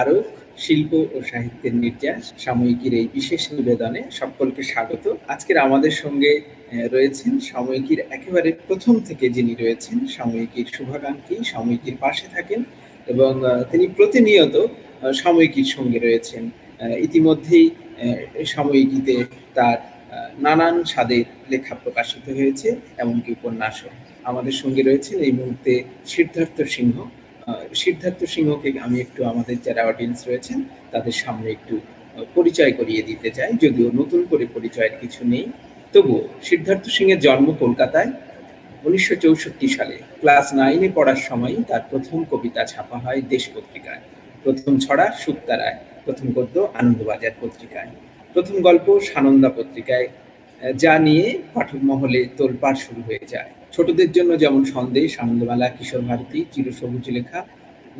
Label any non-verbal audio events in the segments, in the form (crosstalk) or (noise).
আরও শিল্প ও সাহিত্যের নির্যাস, সাময়িকীর এই বিশেষ নিবেদনে সকলকে স্বাগত। আজকের আমাদের সঙ্গে রয়েছেন সাময়িকীর একেবারে প্রথম থেকে যিনি রয়েছেন, সাময়িকীর শুভাকাঙ্ক্ষী, সাময়িকীর পাশে থাকেন এবং তিনি প্রতিনিয়ত সাময়িকীর সঙ্গে রয়েছেন। ইতিমধ্যেই সাময়িকীতে তার নানান স্বাদের লেখা প্রকাশিত হয়েছে, এমনকি উপন্যাসও। আমাদের সঙ্গে রয়েছেন এই মুহূর্তে সিদ্ধার্থ সিংহ সিদ্ধার্থ সিংহকে আমি একটু আমাদের যারা অডিয়েন্স রয়েছেন, তাদের সামনে একটু পরিচয় করিয়ে দিতে চাই, যদিও নতুন করে পরিচয়ের কিছু নেই। তবুও সিদ্ধার্থ সিংয়ের জন্ম কলকাতায় উনিশশো চৌষট্টি সালে। ক্লাস নাইনে পড়ার সময় তার প্রথম কবিতা ছাপা হয় দেশ পত্রিকায়। প্রথম ছড়া সুক্তারায় প্রথম গদ্য আনন্দবাজার পত্রিকায়। প্রথম গল্প সানন্দা পত্রিকায় যা নিয়ে পাঠক মহলে তোলপাড় শুরু হয়ে যায়। ছোটদের জন্য যেমন সন্দেশ, আনন্দমেলা, কিশোর ভারতী, চিরসবুজ লেখা,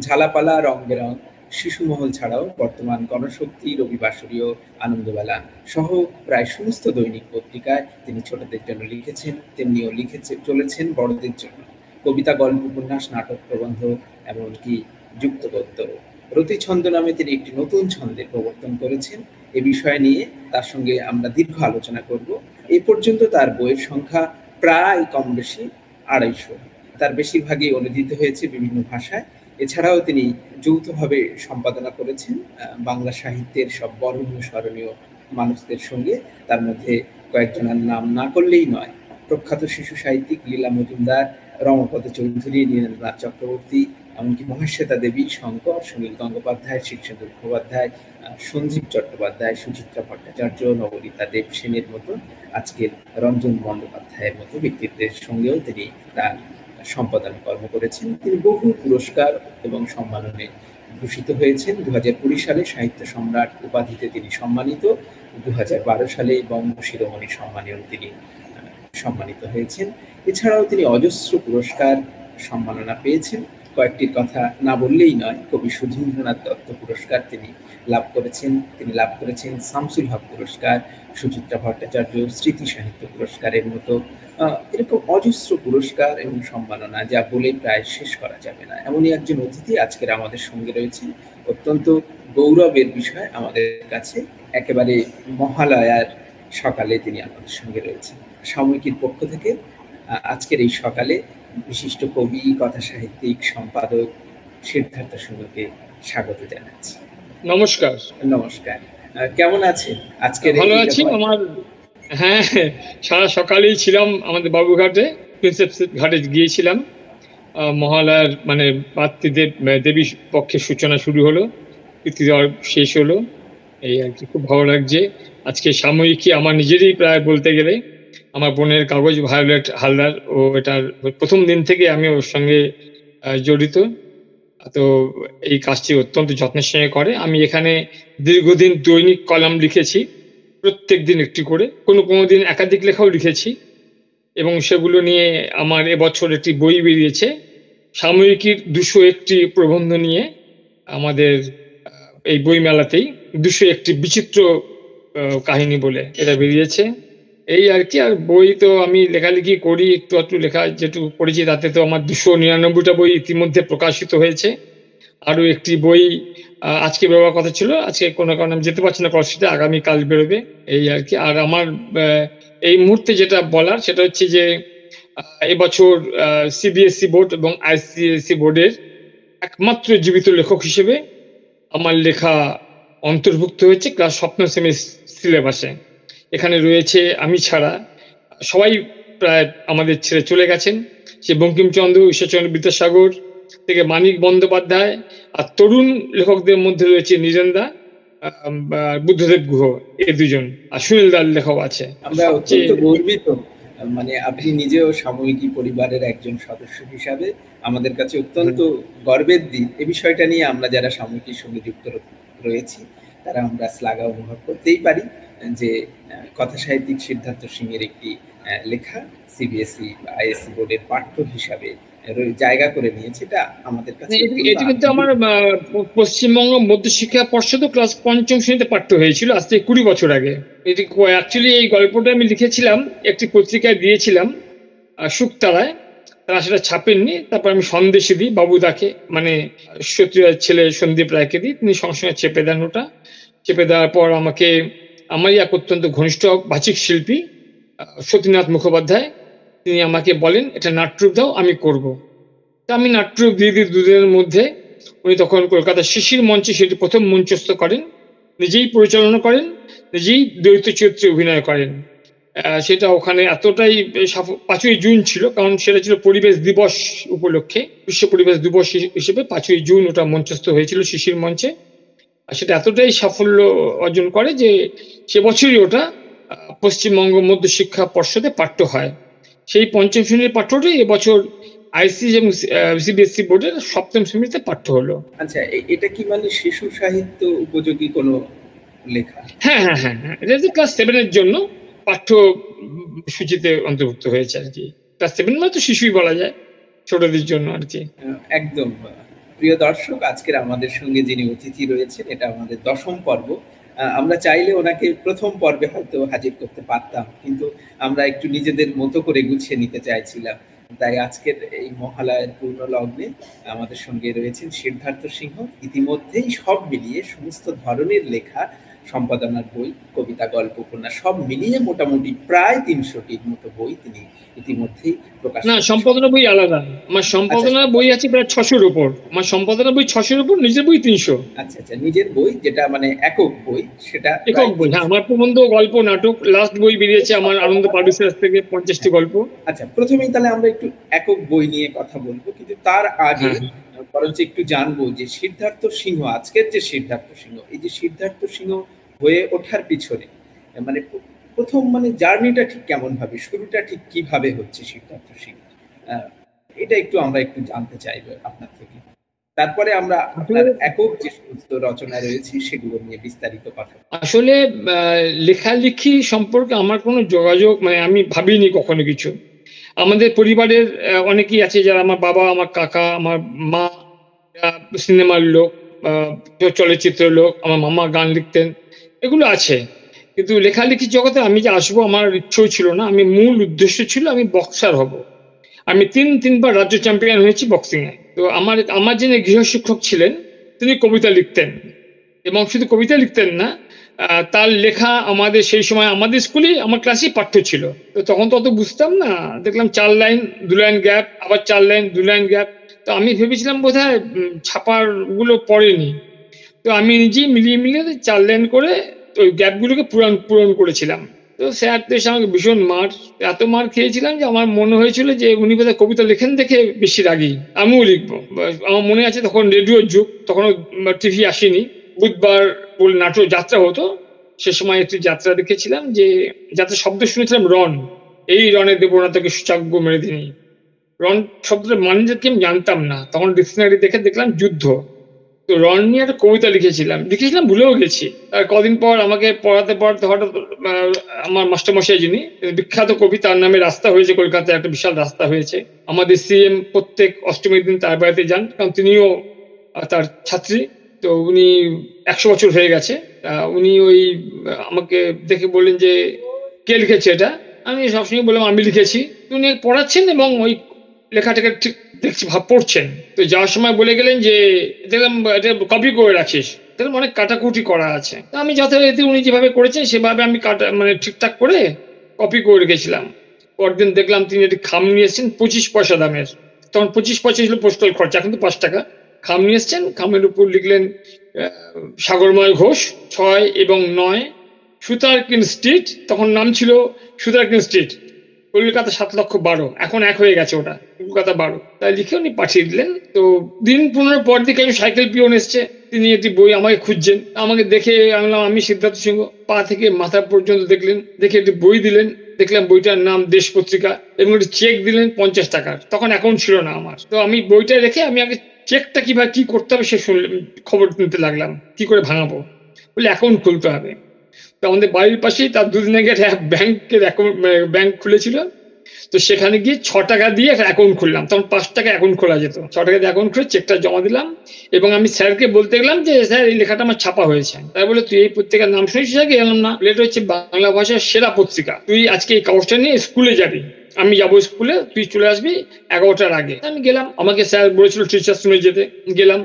ঝালাপালা রং বেরং শিশুমহল ছাড়াও বর্তমান গণশক্তি রবিবাসরীয় আনন্দবেলা সহ প্রায় সমস্ত দৈনিক পত্রিকায় তিনি ছোটদের জন্য লিখেছেন, তেমনিও লিখেছে, চলেছেন বড়দের জন্য। কবিতা, গল্প, উপন্যাস, নাটক, প্রবন্ধ, এমনকি যুক্তগদ্য রতিছন্দ নামে তিনি একটি নতুন ছন্দের প্রবর্তন করেছেন। এ বিষয় নিয়ে তার সঙ্গে আমরা দীর্ঘ আলোচনা করব। এই পর্যন্ত তার বইয়ের সংখ্যা প্রায় কম বেশি আড়াইশো। তার বেশিরভাগই অনুদিত হয়েছে বিভিন্ন ভাষায়। এছাড়াও তিনি যৌথভাবে সম্পাদনা করেছেন বাংলা সাহিত্যের সব বরণীয় স্মরণীয় মানুষদের সঙ্গে। তার মধ্যে কয়েকজনের নাম না করলেই নয়, প্রখ্যাত শিশু সাহিত্যিক লীলা মজুমদার, রমপদ চৌধুরী, নীরেন্দ্রনাথ চক্রবর্তী, এমনকি মহেশ্বেতা দেবী, শঙ্কর, সুনীল গঙ্গোপাধ্যায় শিক্ষেন্দু মুখোপাধ্যায় সঞ্জীব চট্টোপাধ্যায়, সুচিত্রা ভট্টাচার্য, নবনীতা দেব সেনের মতো আজকের রঞ্জন বন্দ্যোপাধ্যায়ের মতো ব্যক্তিত্বের সঙ্গেও তিনি তার সম্পাদন কর্ম করেছেন। তিনি বহু পুরস্কার এবং সম্মাননে ভূষিত হয়েছেন। দু হাজার সালে সাহিত্য সম্রাট উপাধিতে তিনি সম্মানিত। দু হাজার বারো সালে বঙ্গ শিরোমণি সম্মানেও তিনি সম্মানিত হয়েছেন। এছাড়াও তিনি অজস্র পুরস্কার সম্মাননা পেয়েছেন। কয়েকটির কথা না বললেই নয়, কবি সুধীন্দ্রনাথ দত্ত পুরস্কার তিনি লাভ করেছেন। তিনি লাভ করেছেন শামসুল হক পুরস্কার, সুচিত্রা ভট্টাচার্য স্মৃতি সাহিত্য পুরস্কারের মতো। এরকম অজস্র পুরস্কার এবং সম্মাননা যা বলে প্রায় শেষ করা যাবে না। এমনই একজন অতিথি আজকের আমাদের সঙ্গে রয়েছেন। অত্যন্ত গৌরবের বিষয় আমাদের কাছে। একেবারে মহালয়ার সকালে তিনি আমাদের সঙ্গে রয়েছেন। সাময়িকীর পক্ষ থেকে আজকের এই সকালে বিশিষ্ট কবি কথা সাহিত্যিক সম্পাদক সিদ্ধার্থ সিংহকে স্বাগত জানাচ্ছি। নমস্কার। নমস্কার। কেমন আছেন? আজকে ভালো আছি আমার হ্যাঁ সারা সকালেই ছিলাম আমাদের বাবুঘাটে প্রিন্সেপ ঘাটে গিয়েছিলাম। মহালয়ার মানে পাত্রীদের দেবী পক্ষের সূচনা শুরু হলো দেওয়ার শেষ হলো। এই আর কি খুব ভালো লাগছে। আজকে সাময়িকী আমার নিজেরই প্রায় বলতে গেলে। আমার বোনের কাগজ ভায়োলেট হালদার ও এটার প্রথম দিন থেকে আমি ওর সঙ্গে জড়িত। তো এই কাজটি অত্যন্ত যত্নের সঙ্গে করে। আমি এখানে দীর্ঘদিন দৈনিক কলাম লিখেছি, প্রত্যেক দিন একটি করে। কোনো কোনো দিন একাধিক লেখাও লিখেছি এবং সেগুলো নিয়ে আমার এবছর একটি বই বেরিয়েছে। সাময়িকীর দুশো একটি প্রবন্ধ নিয়ে আমাদের এই বই মেলাতেই দুশো একটি বিচিত্র কাহিনী বলে এটা বেরিয়েছে। এই আর কি, আর বই তো আমি লেখালেখি করি, একটু একটু লেখা যেটুকু পড়েছি তাতে তো আমার দুশো নিরানব্বইটা বই ইতিমধ্যে প্রকাশিত হয়েছে। আরও একটি বই আজকে বেরোবার কথা ছিল, আজকে কোনো কারণে আমি যেতে পারছি না কলেজটিতে আগামীকাল বেরোবে, এই আর কি। আর আমার এই মুহূর্তে যেটা বলার সেটা হচ্ছে যে এবছর সিবিএসসি বোর্ড এবং আইসিএসসি বোর্ডের একমাত্র জীবিত লেখক হিসেবে আমার লেখা অন্তর্ভুক্ত হয়েছে, ক্লাস সপ্তম সেমি সিলেবাসে। এখানে রয়েছে আমি ছাড়া। সবাই প্রায় আমাদের ছেড়ে চলে গেছেন। সে বঙ্কিমচন্দ্র ঈশ্বরচন্দ্র বিদ্যাসাগর থেকে মানিক বন্দ্যোপাধ্যায় আর তরুণ লেখকদের মধ্যে রয়েছে নীরেন্দা বুদ্ধদেব গুহ এই দুজন। আর সুনীল দার লেখক আছে। আমরা অত্যন্ত গর্বিত মানে আপনি নিজেও সাময়িকী পরিবারের একজন সদস্য হিসাবে আমাদের কাছে অত্যন্ত গর্বের দিন এ বিষয়টা নিয়ে আমরা যারা সাময়িকীর সঙ্গে যুক্ত রয়েছি তারা আমরা শ্লাঘা অনুভব করতেই পারি। যে কথা সাহিত্যিক সিদ্ধার্থ সিংয়ের একটি লেখা সিবিএসই বা আইএসসি বোর্ডের পাঠ্য হিসাবে জায়গা করে নিয়েছে এটা আমাদের কাছে এটা কিন্তু আমার পশ্চিমবঙ্গ মধ্যশিক্ষা পর্ষদ ক্লাস পঞ্চম শ্রেণীতে পাঠ্য হয়েছিল আজ থেকে কুড়ি বছর আগে। এটি অ্যাকচুয়ালি এই গল্পটা আমি লিখেছিলাম একটি পত্রিকায় দিয়েছিলাম শুকতারায় তারা সেটা ছাপেননি তারপর আমি সন্দেশে দিই বাবুদাকে মানে সত্যিরাজ ছেলে সন্দীপ রায়কে দিই তিনি সঙ্গে সঙ্গে চেপে দেন ওটা। চেপে দেওয়ার পর আমাকে আমারই এক অত্যন্ত ঘনিষ্ঠ বাচিক শিল্পী, সতীনাথ মুখোপাধ্যায়। তিনি আমাকে বলেন, এটা নাট্যরূপ দাও, আমি করব। তা আমি নাট্যরূপ দিয়ে দিই দুদিনের মধ্যে উনি তখন কলকাতা শিশির মঞ্চে সেটি প্রথম মঞ্চস্থ করেন, নিজেই পরিচালনা করেন, নিজেই দ্বৈত চরিত্রে অভিনয় করেন। সেটা ওখানে এতটাই পাঁচই জুন ছিল, কারণ সেটা ছিল পরিবেশ দিবস উপলক্ষে, বিশ্ব পরিবেশ দিবস হিসেবে পাঁচই জুন ওটা মঞ্চস্থ হয়েছিল শিশির মঞ্চে। সেটা এতটাই সাফল্য অর্জন করে যে সে বছরই ওটা পশ্চিমবঙ্গ মধ্য শিক্ষা পর্ষদে পাঠ্য হয়। সেই পঞ্চম শ্রেণির পাঠ্যটি এবছর আইসি এবং সিবিএসসি বোর্ডের সপ্তম শ্রেণীতে পাঠ্য হলো। আচ্ছা এটা কি মানে শিশু সাহিত্য উপযোগী কোনো লেখা? হ্যাঁ হ্যাঁ হ্যাঁ হ্যাঁ এটা যে ক্লাস সেভেনের জন্য পাঠ্য সূচিতে অন্তর্ভুক্ত হয়েছে আর কি। ক্লাস সেভেন মানে তো শিশুই বলা যায় ছোটদের জন্য আর কি। একদম। প্রিয় দর্শক, আজকের আমাদের সঙ্গে যিনি অতিথি রয়েছেন, এটা আমাদের দশম পর্ব। আমরা চাইলে ওনাকে প্রথম পর্বে হয়তো হাজির করতে পারতাম, কিন্তু আমরা একটু নিজেদের মতো করে গুছিয়ে নিতে চাইছিলাম। তাই আজকের এই মহালয়ের পূর্ণ লগ্নে আমাদের সঙ্গে রয়েছেন সিদ্ধার্থ সিংহ। ইতিমধ্যেই সব মিলিয়ে সমস্ত ধরনের লেখা সম্পাদনার বই কবিতা গল্প উপন্যাস সব মিলিয়ে মোটামুটি প্রায় তিনশোটির মতো বই তিনি ইতিমধ্যেই প্রকাশ না সম্পাদনা বই আলাদা। আমার সম্পাদনা আচ্ছা। বই আছে প্রায় ছশোর উপর। আমার সম্পাদনা বই ছশোর উপর নিজের বই তিনশো। আচ্ছা আচ্ছা। নিজের বই যেটা মানে একক বই সেটা একক বই। হ্যাঁ আমার প্রবন্ধ গল্প নাটক লাস্ট বই বেরিয়েছে আমার আনন্দ পাডুসের থেকে পঞ্চাশটি গল্প। আচ্ছা প্রথমেই তাহলে আমরা একটু একক বই নিয়ে কথা বলব কিন্তু তার আগে হ্যাঁ। বরঞ্চ একটু জানব যে সিদ্ধার্থ সিংহ আজকের যে সিদ্ধার্থ সিংহ এই যে সিদ্ধার্থ সিংহ হয়ে ওঠার পিছনে। মানে প্রথম মানে জার্নিটা ঠিক কেমন ভাবে শুরুটা ঠিক কীভাবে হচ্ছে সিদ্ধার্থ সিংহ এটা একটু আমরা একটু জানতে চাইব আপনার থেকে। তারপরে আমরা আপনার একক যে সমস্ত রচনা রয়েছে সেগুলো নিয়ে বিস্তারিত কথা আসলে লেখালেখি সম্পর্কে আমার কোনো যোগাযোগ মানে আমি ভাবিনি কখনো কিছু। আমাদের পরিবারের অনেকেই আছে যারা আমার বাবা আমার কাকা আমার মা সিনেমার লোক চলচ্চিত্র লোক আমার মামা গান লিখতেন। এগুলো আছে। কিন্তু লেখালেখি জগতে আমি যে আসব আমার ইচ্ছেও ছিল না, আমি মূল উদ্দেশ্য ছিল আমি বক্সার হব। আমি তিন, তিনবার রাজ্য চ্যাম্পিয়ন হয়েছি বক্সিংয়ে তো আমার আমার যিনি গৃহশিক্ষক ছিলেন, তিনি কবিতা লিখতেন। এবং শুধু কবিতা লিখতেন না তার লেখা আমাদের সেই সময় আমাদের স্কুলে আমার ক্লাসেই পাঠ্য ছিল। তো তখন তো অত বুঝতাম না, দেখলাম চার লাইন, দু লাইন গ্যাপ আবার চার লাইন, দু লাইন গ্যাপ তো আমি ভেবেছিলাম বোধ হয় ছাপারগুলো পড়েনি। তো আমি নিজেই মিলিয়ে মিলিয়ে চার লাইন করে ওই গ্যাপগুলোকে পূরণ পূরণ করেছিলাম। তো স্যার তো এসে আমাকে ভীষণ মার, এত মার খেয়েছিলাম যে আমার মনে হয়েছিল যে উনি বোধহয় কবিতা লেখেন দেখে বেশি রাগি। আমিও লিখব। আমার মনে আছে তখন রেডিওর যুগ, তখনও টিভি আসেনি। বুধবার বলে নাটক যাত্রা হতো, সে সময় একটি যাত্রা দেখেছিলাম যে যাত্রা শব্দ শুনেছিলাম রন এই রনে দেবো তাকে সুচাগ্য মেরে দিনি। রন শব্দটা মানে কি আমি জানতাম না। তখন ডিকশনারি দেখে দেখলাম যুদ্ধ। রন নিয়ে একটা কবিতা লিখেছিলাম। লিখেছিলাম, ভুলেও গেছি। আর কদিন পর আমাকে পড়াতে পড়াতে হঠাৎ আমার মাস্টারমশাই যিনি বিখ্যাত কবি, তার নামে রাস্তা হয়েছে কলকাতায়, একটা বিশাল রাস্তা হয়েছে। আমাদের সিএম প্রত্যেক অষ্টমীর দিন তার বাড়িতে যান, কারণ তিনিও তার ছাত্রী। তো উনি একশো বছর হয়ে গেছে। উনি ওই আমাকে দেখে বললেন যে, কে লিখেছে এটা? আমি সবসময় বললাম, আমি লিখেছি। উনি পড়াচ্ছেন এবং ওই লেখাটাকে ঠিক দেখছি, ভাব পড়ছেন। তো যাওয়ার সময় বলে গেলেন যে দেখলাম এটা কপি করে রাখিস। দেখলাম অনেক কাটাকুটি করা আছে। আমি যথারীতি উনি যেভাবে করেছেন, সেভাবে আমি কাটা মানে ঠিকঠাক করে কপি করে রেখেছিলাম। পরদিন দেখলাম তিনি একটি খাম নিয়ে এসেছেন, পঁচিশ পয়সা দামের। তখন পঁচিশ পয়সা ছিল পোস্টাল খরচা এখন তো পাঁচ টাকা। খাম নিয়ে এসছেন, খামের উপর লিখলেন সাগরময় ঘোষ ছয় এবং নয়, সুতারকিন স্ট্রিট, তখন নাম ছিল সুতারকিন স্ট্রিট। কলকাতা সাত লক্ষ বারো, এখন এক হয়ে গেছে ওটা, কলকাতা বারো। তাই লিখে উনি পাঠিয়ে দিলেন। তো দিন পনেরো পর দিকে আমি সাইকেল পিওন এসছে। তিনি একটি বই আমাকে খুঁজছেন। আমাকে দেখে আনলাম আমি সিদ্ধার্থ সিংহ। পা থেকে মাথা পর্যন্ত দেখলেন, দেখে একটি বই দিলেন। দেখলাম বইটার নাম দেশ পত্রিকা এবং একটি চেক দিলেন পঞ্চাশ টাকার। তখন অ্যাকাউন্ট ছিল না আমার। তো আমি বইটা রেখে আমি আগে চেকটা কীভাবে কি করতে হবে সে শুনলাম, খবর নিতে লাগলাম। কি করে ভাঙাবো? বলে অ্যাকাউন্ট খুলতে হবে। তো আমাদের বাড়ির পাশেই তার দুদিন আগে একটা ব্যাংকের অ্যাকাউন্ট ব্যাংক খুলেছিল। তো সেখানে গিয়ে ছ টাকা দিয়ে একটা অ্যাকাউন্ট খুললাম। তখন পাঁচ টাকা অ্যাকাউন্ট খোলা যেত। ছ টাকা দিয়ে অ্যাকাউন্ট খুলে চেকটা জমা দিলাম এবং আমি স্যারকে বলতে গেলাম যে, স্যার, এই লেখাটা আমার ছাপা হয়েছে। তাই বলে তুই এই পত্রিকার নাম শুনেছিস আগে এলাম না এটা হচ্ছে বাংলা ভাষার সেরা পত্রিকা। তুই আজকে এই কাগজটা নিয়ে স্কুলে যাবি। আমি যাব স্কুলে তুই চলে আসবি এগারোটার আগে। আমি গেলাম। আমাকে স্যার বলেছিল টিচার্স রুমে যেতে। গেলাম।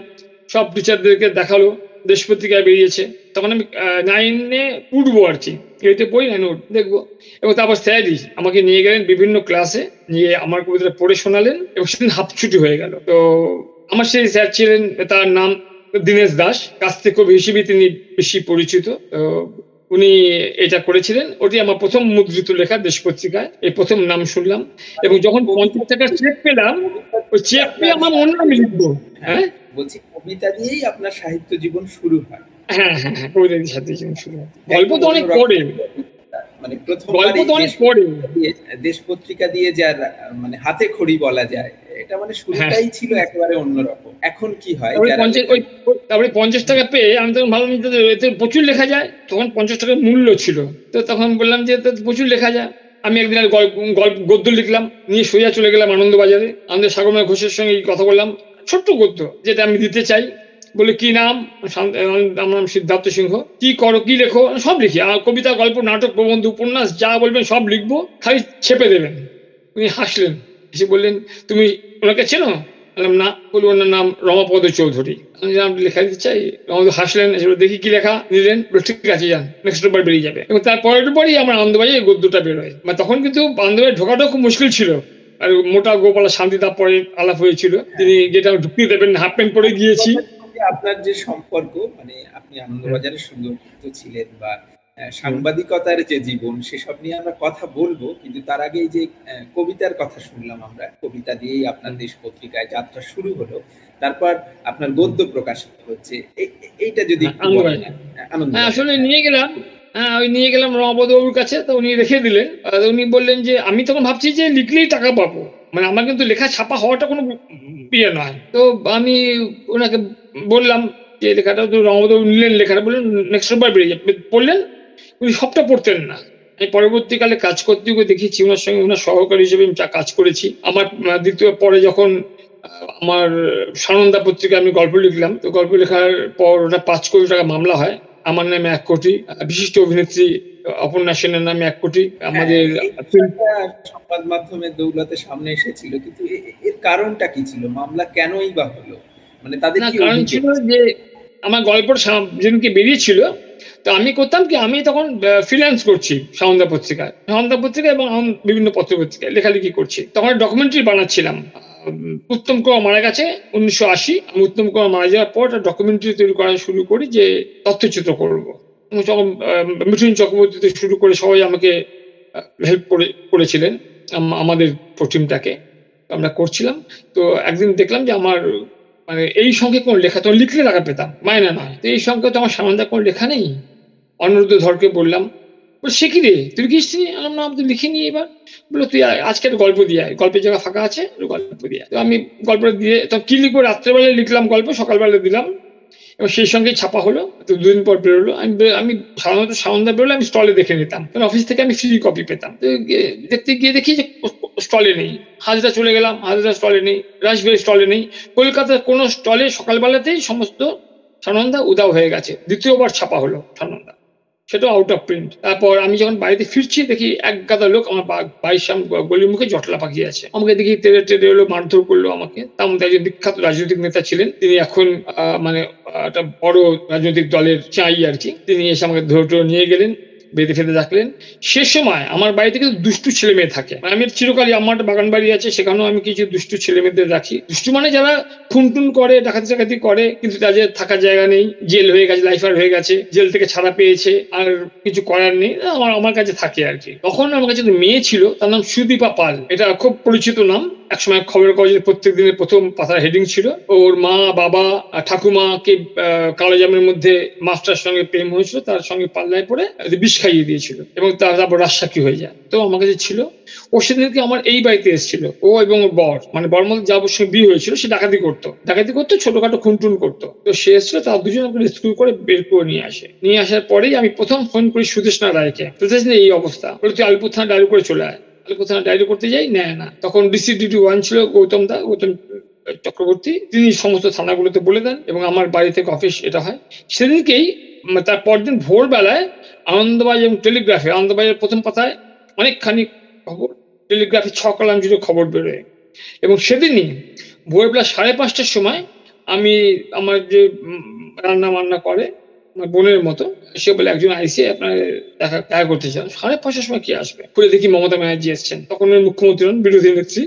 সব টিচারদেরকে দেখাল। দেশ পত্রিকায় বেরিয়েছে, তখন আমি নাইনে উঠবো আর কি। এইটে পড়ি নাইনে উঠ, দেখব। এবং তারপর স্যারই আমাকে নিয়ে গেলেন বিভিন্ন ক্লাসে নিয়ে আমার কবিতাটা পড়ে শোনালেন এবং সেদিন হাফ ছুটি হয়ে গেল। তো আমার সেই স্যার ছিলেন, তার নাম দীনেশ দাস থেকে কবি হিসেবে তিনি বেশি পরিচিত। তো উনি এটা করেছিলেন। ওটি আমার প্রথম মুদ্রিত লেখা দেশ পত্রিকায় এই প্রথম নাম শুনলাম। এবং যখন পঞ্চাশ টাকার চেক পেলাম, ওই চেক পেয়ে আমার মনে আমি লিখব। হ্যাঁ? বলছি কবিতা দিয়েই আপনার সাহিত্য জীবন শুরু হয়। হ্যাঁ হ্যাঁ হ্যাঁ কবিতা দিয়ে সাথে জীবন শুরু হয়। গল্প তো অনেক পড়ে। মানে প্রথম গল্প তো অনেক পড়ে। দেশ পত্রিকা দিয়ে যার মানে হাতে খড়ি বলা যায় এটা মানে শুরুটাই ছিল একেবারে অন্যরকম। এখন কি হয়? তারপরে পঞ্চাশ টাকা পেয়ে আমি তখন ভাবলাম এতে প্রচুর লেখা যায় তখন পঞ্চাশ টাকার মূল্য ছিল। তো তখন বললাম যে প্রচুর লেখা যায়। আমি একদিন আর গল্প গল্প গদ্য লিখলাম নিয়ে সোজা চলে গেলাম আনন্দবাজারে। আমাদের সাগরময় ঘোষের সঙ্গে কথা বললাম। ছোট্ট গদ্য যেটা আমি দিতে চাই, বলে কি নাম? আমার নাম সিদ্ধার্থ সিংহ। কি করো, কি লেখো? সব লিখি। আর কবিতা, গল্প, নাটক, প্রবন্ধ, উপন্যাস, যা বলবেন সব লিখব। খালি ছেপে দেবেন। উনি হাসলেন। এসে বললেন, তুমি ওনাকে চেনো? বললাম, না। বলি, ওনার নাম রমাপদ চৌধুরী। আমি নাম লেখা দিতে চাই? রমাপদ হাসলেন, এসে দেখি কি লেখা নিলেন? ঠিক আছে, যান। নেক্সট বার বেরিয়ে যাবে। এবং তার পরের পরই আমার আনন্দবাজারে এই গদ্যটা বেরোয়। মানে তখন কিন্তু আনন্দবাজারে ঢোকাটাও খুব মুশকিল ছিল। মোটা গোপাল শান্তি তারপরে আলাপ হয়েছিল। তিনি যেটা ঢুকিয়ে দেবেন হাফ প্যান্ট পরে গিয়েছি আপনার যে সম্পর্ক মানে আপনি আনন্দবাজারের সুন্দর ছিলেন বা সাংবাদিকতার যে জীবন সেসব নিয়ে আমরা কথা বলব কিন্তু তার আগে যে কবিতার কথা শুনলাম আমরা কবিতা দিয়েই আপনার দেশ পত্রিকায় যাত্রা শুরু হলো। তারপর আপনার গদ্য প্রকাশিত হচ্ছে। এইটা যদি হ্যাঁ, আসলে নিয়ে গেলাম। হ্যাঁ ওই নিয়ে গেলাম রমাপদবাবুর কাছে, তো উনি রেখে দিলেন। উনি বললেন যে, আমি তখন ভাবছি যে, লিখলেই টাকা পাবো। মানে আমার কিন্তু লেখা ছাপা হওয়াটা কোনো ইয়ে নয়। তো আমি ওনাকে বললাম যে, লেখাটা তো রমাপদবাবু নিলেন, লেখাটা বললেন নেক্সট বার বেরিয়ে যাবে। পড়লেন উনি সবটা পড়তেন না। আমি পরবর্তীকালে কাজ করতে গিয়ে দেখেছি ওনার সঙ্গে ওনার সহকারী হিসেবে আমি কাজ করেছি। আমার দ্বিতীয় পরে যখন আমার সানন্দা পত্রিকা আমি গল্প লিখলাম, তো গল্প লেখার পর ওটা পাঁচ কোটি টাকা মামলা হয়। আমার নামে এক কোটি বিশিষ্ট অভিনেত্রী অপর্ণা সেনের নামে এক কোটি আমাদের সংবাদ মাধ্যমে দৌলতের সামনে এসেছিল কিন্তু এর কারণটা কি ছিল? মামলা কেনই বা হলো? মানে তাদের কারণ ছিল? যে আমার গল্পর যেদিনকে বেরিয়েছিল, তো আমি করতাম কি, আমি তখন ফ্রিল্যান্স করছি সাউন্দা পত্রিকায়। সাউন্দা পত্রিকা এবং বিভিন্ন পত্র পত্রিকায় লেখালেখি করছি। তখন ডকুমেন্টারি বানাচ্ছিলাম। উত্তম কুমার মারা গেছে উনিশশো আশি। আমি উত্তম কুমার মারা যাওয়ার পর ডকুমেন্টারি তৈরি করা শুরু করি যে তথ্যচিত্র করব। মিঠুন চক্রবর্তী শুরু করে সবাই আমাকে হেল্প করে, করেছিলেন আমাদের টিমটাকে আমরা করছিলাম। তো একদিন দেখলাম যে আমার মানে এই সঙ্গে কোন লেখা তো লিখলে লাগা পেতাম মায় না। নয় তো এই সঙ্গে তো আমার সামান্য কোনো লেখা নেই। অনুরুদ্ধ ধরকে বললাম বলে সে কি রে? তুই কি আমার না? আমি লিখিনি এবার। বলল, তুই আজকে একটা গল্প দিয়ে আয়। গল্পের জায়গা ফাঁকা আছে গল্প দিয়ে তো আমি গল্পটা দিয়ে, তো কি লিখব? রাত্রেবেলা লিখলাম গল্প সকালবেলা দিলাম। এবং সেই সঙ্গে ছাপা হলো, তো দুদিন পর বেরোলো আমি আমি সাধারণত সাউন্দা বেরোলে আমি স্টলে দেখে নিতাম। কারণ অফিস থেকে আমি ফ্রি কপি পেতাম। তো দেখতে গিয়ে দেখি যে স্টলে নেই। হাজরা চলে গেলাম, হাজরা স্টলে নেই রাজবাড়ি স্টলে নেই। কলকাতার কোনো স্টলে সকালবেলাতেই সমস্ত সানন্দা উদাও হয়ে গেছে। দ্বিতীয়বার ছাপা হলো সানন্দা। সেটাও আউট অফ প্রিন্ট তারপর আমি যখন বাড়িতে ফিরছি, দেখি এক গাদা লোক আমার বাড়ির সামনে গলির মুখে জটলা পাকিয়ে আছে। আমাকে দেখি তেড়ে টেড়ে এলো মারধর করল আমাকে। তার মধ্যে একজন বিখ্যাত রাজনৈতিক নেতা ছিলেন। তিনি এখন মানে একটা বড় রাজনৈতিক দলের চাই আর কি। তিনি এসে আমাকে ধরে নিয়ে গেলেন। বেঁধে ফেঁধে রাখলেন। সে সময় আমার বাড়িতে কিন্তু দুষ্টু ছেলে মেয়ে থাকে। মানে আমি চিরকালই আমার বাগান বাড়ি আছে, সেখানেও আমি কিছু দুষ্টু ছেলে মেয়েদের রাখি। দুষ্টু মানে যারা খুনটুন করে, ডাকাতি ডাকাতি করে, কিন্তু তাদের থাকার জায়গা নেই, জেল হয়ে গেছে লাইফার হয়ে গেছে, জেল থেকে ছাড়া পেয়েছে, আর কিছু করার নেই আমার আমার কাছে থাকে আর কি। তখন আমার কাছে মেয়ে ছিল, তার নাম সুদীপা পাল। এটা খুব পরিচিত নাম। একসময় খবরের কাগজের প্রত্যেক দিনের প্রথম পাতার হেডিং ছিল। ওর মা, বাবা ঠাকুমাকে কালোজামের মধ্যে মাস্টার সঙ্গে প্রেম হয়েছিল, তার সঙ্গে পাল্লায় পড়ে বিষ খাইয়ে দিয়েছিল এবং তার তারপর রাজসাক্ষী হয়ে যায়। তো আমার কাছে ছিল ও সেদিনকে আমার এই বাড়িতে এসেছিল, ও এবং ওর বর। মানে বর মধ্যে যা সঙ্গে বিয়ে হয়েছিল, সে ডাকাতি করতো। ডাকাতি করতো, ছোটখাটো খুনটুন করতো। তো সে এসেছিল, তার দুজন আমাকে স্কুল করে বের করে নিয়ে আসে। নিয়ে আসার পরেই আমি প্রথম ফোন করি সুদেশনা রায়কে। সুদেশ এই অবস্থা। বলে, তুই আলিপুর থানা ডায়রি করে চলে আয়। থানা ডায়রি করতে যাই, নেয় না। তখন ডিসি ডিউটি ওয়ান ছিল গৌতম দা, গৌতম চক্রবর্তী। তিনি সমস্ত থানাগুলোতে বলে দেন এবং আমার বাড়ি থেকে অফিস এটা হয়। সেদিনকেই তার পরদিন ভোরবেলায় আনন্দবাজার এবং টেলিগ্রাফে আনন্দবাজারের প্রথম পাতায় অনেকখানি খবর, টেলিগ্রাফে ছ কলাম জুড়ে খবর বেরোয়। এবং সেদিনই ভোরবেলা সাড়ে পাঁচটার সময় আমি আমার যে রান্না বান্না করে বোনের মতো, সে বলে, একজন আইসি আপনার দেখা দেখা করতে চান। সাড়ে পাঁচটার সময় কি আসবে? খুলে দেখি মমতা ব্যানার্জি এসছেন। তখন মুখ্যমন্ত্রী হন বিরোধী নেত্রী।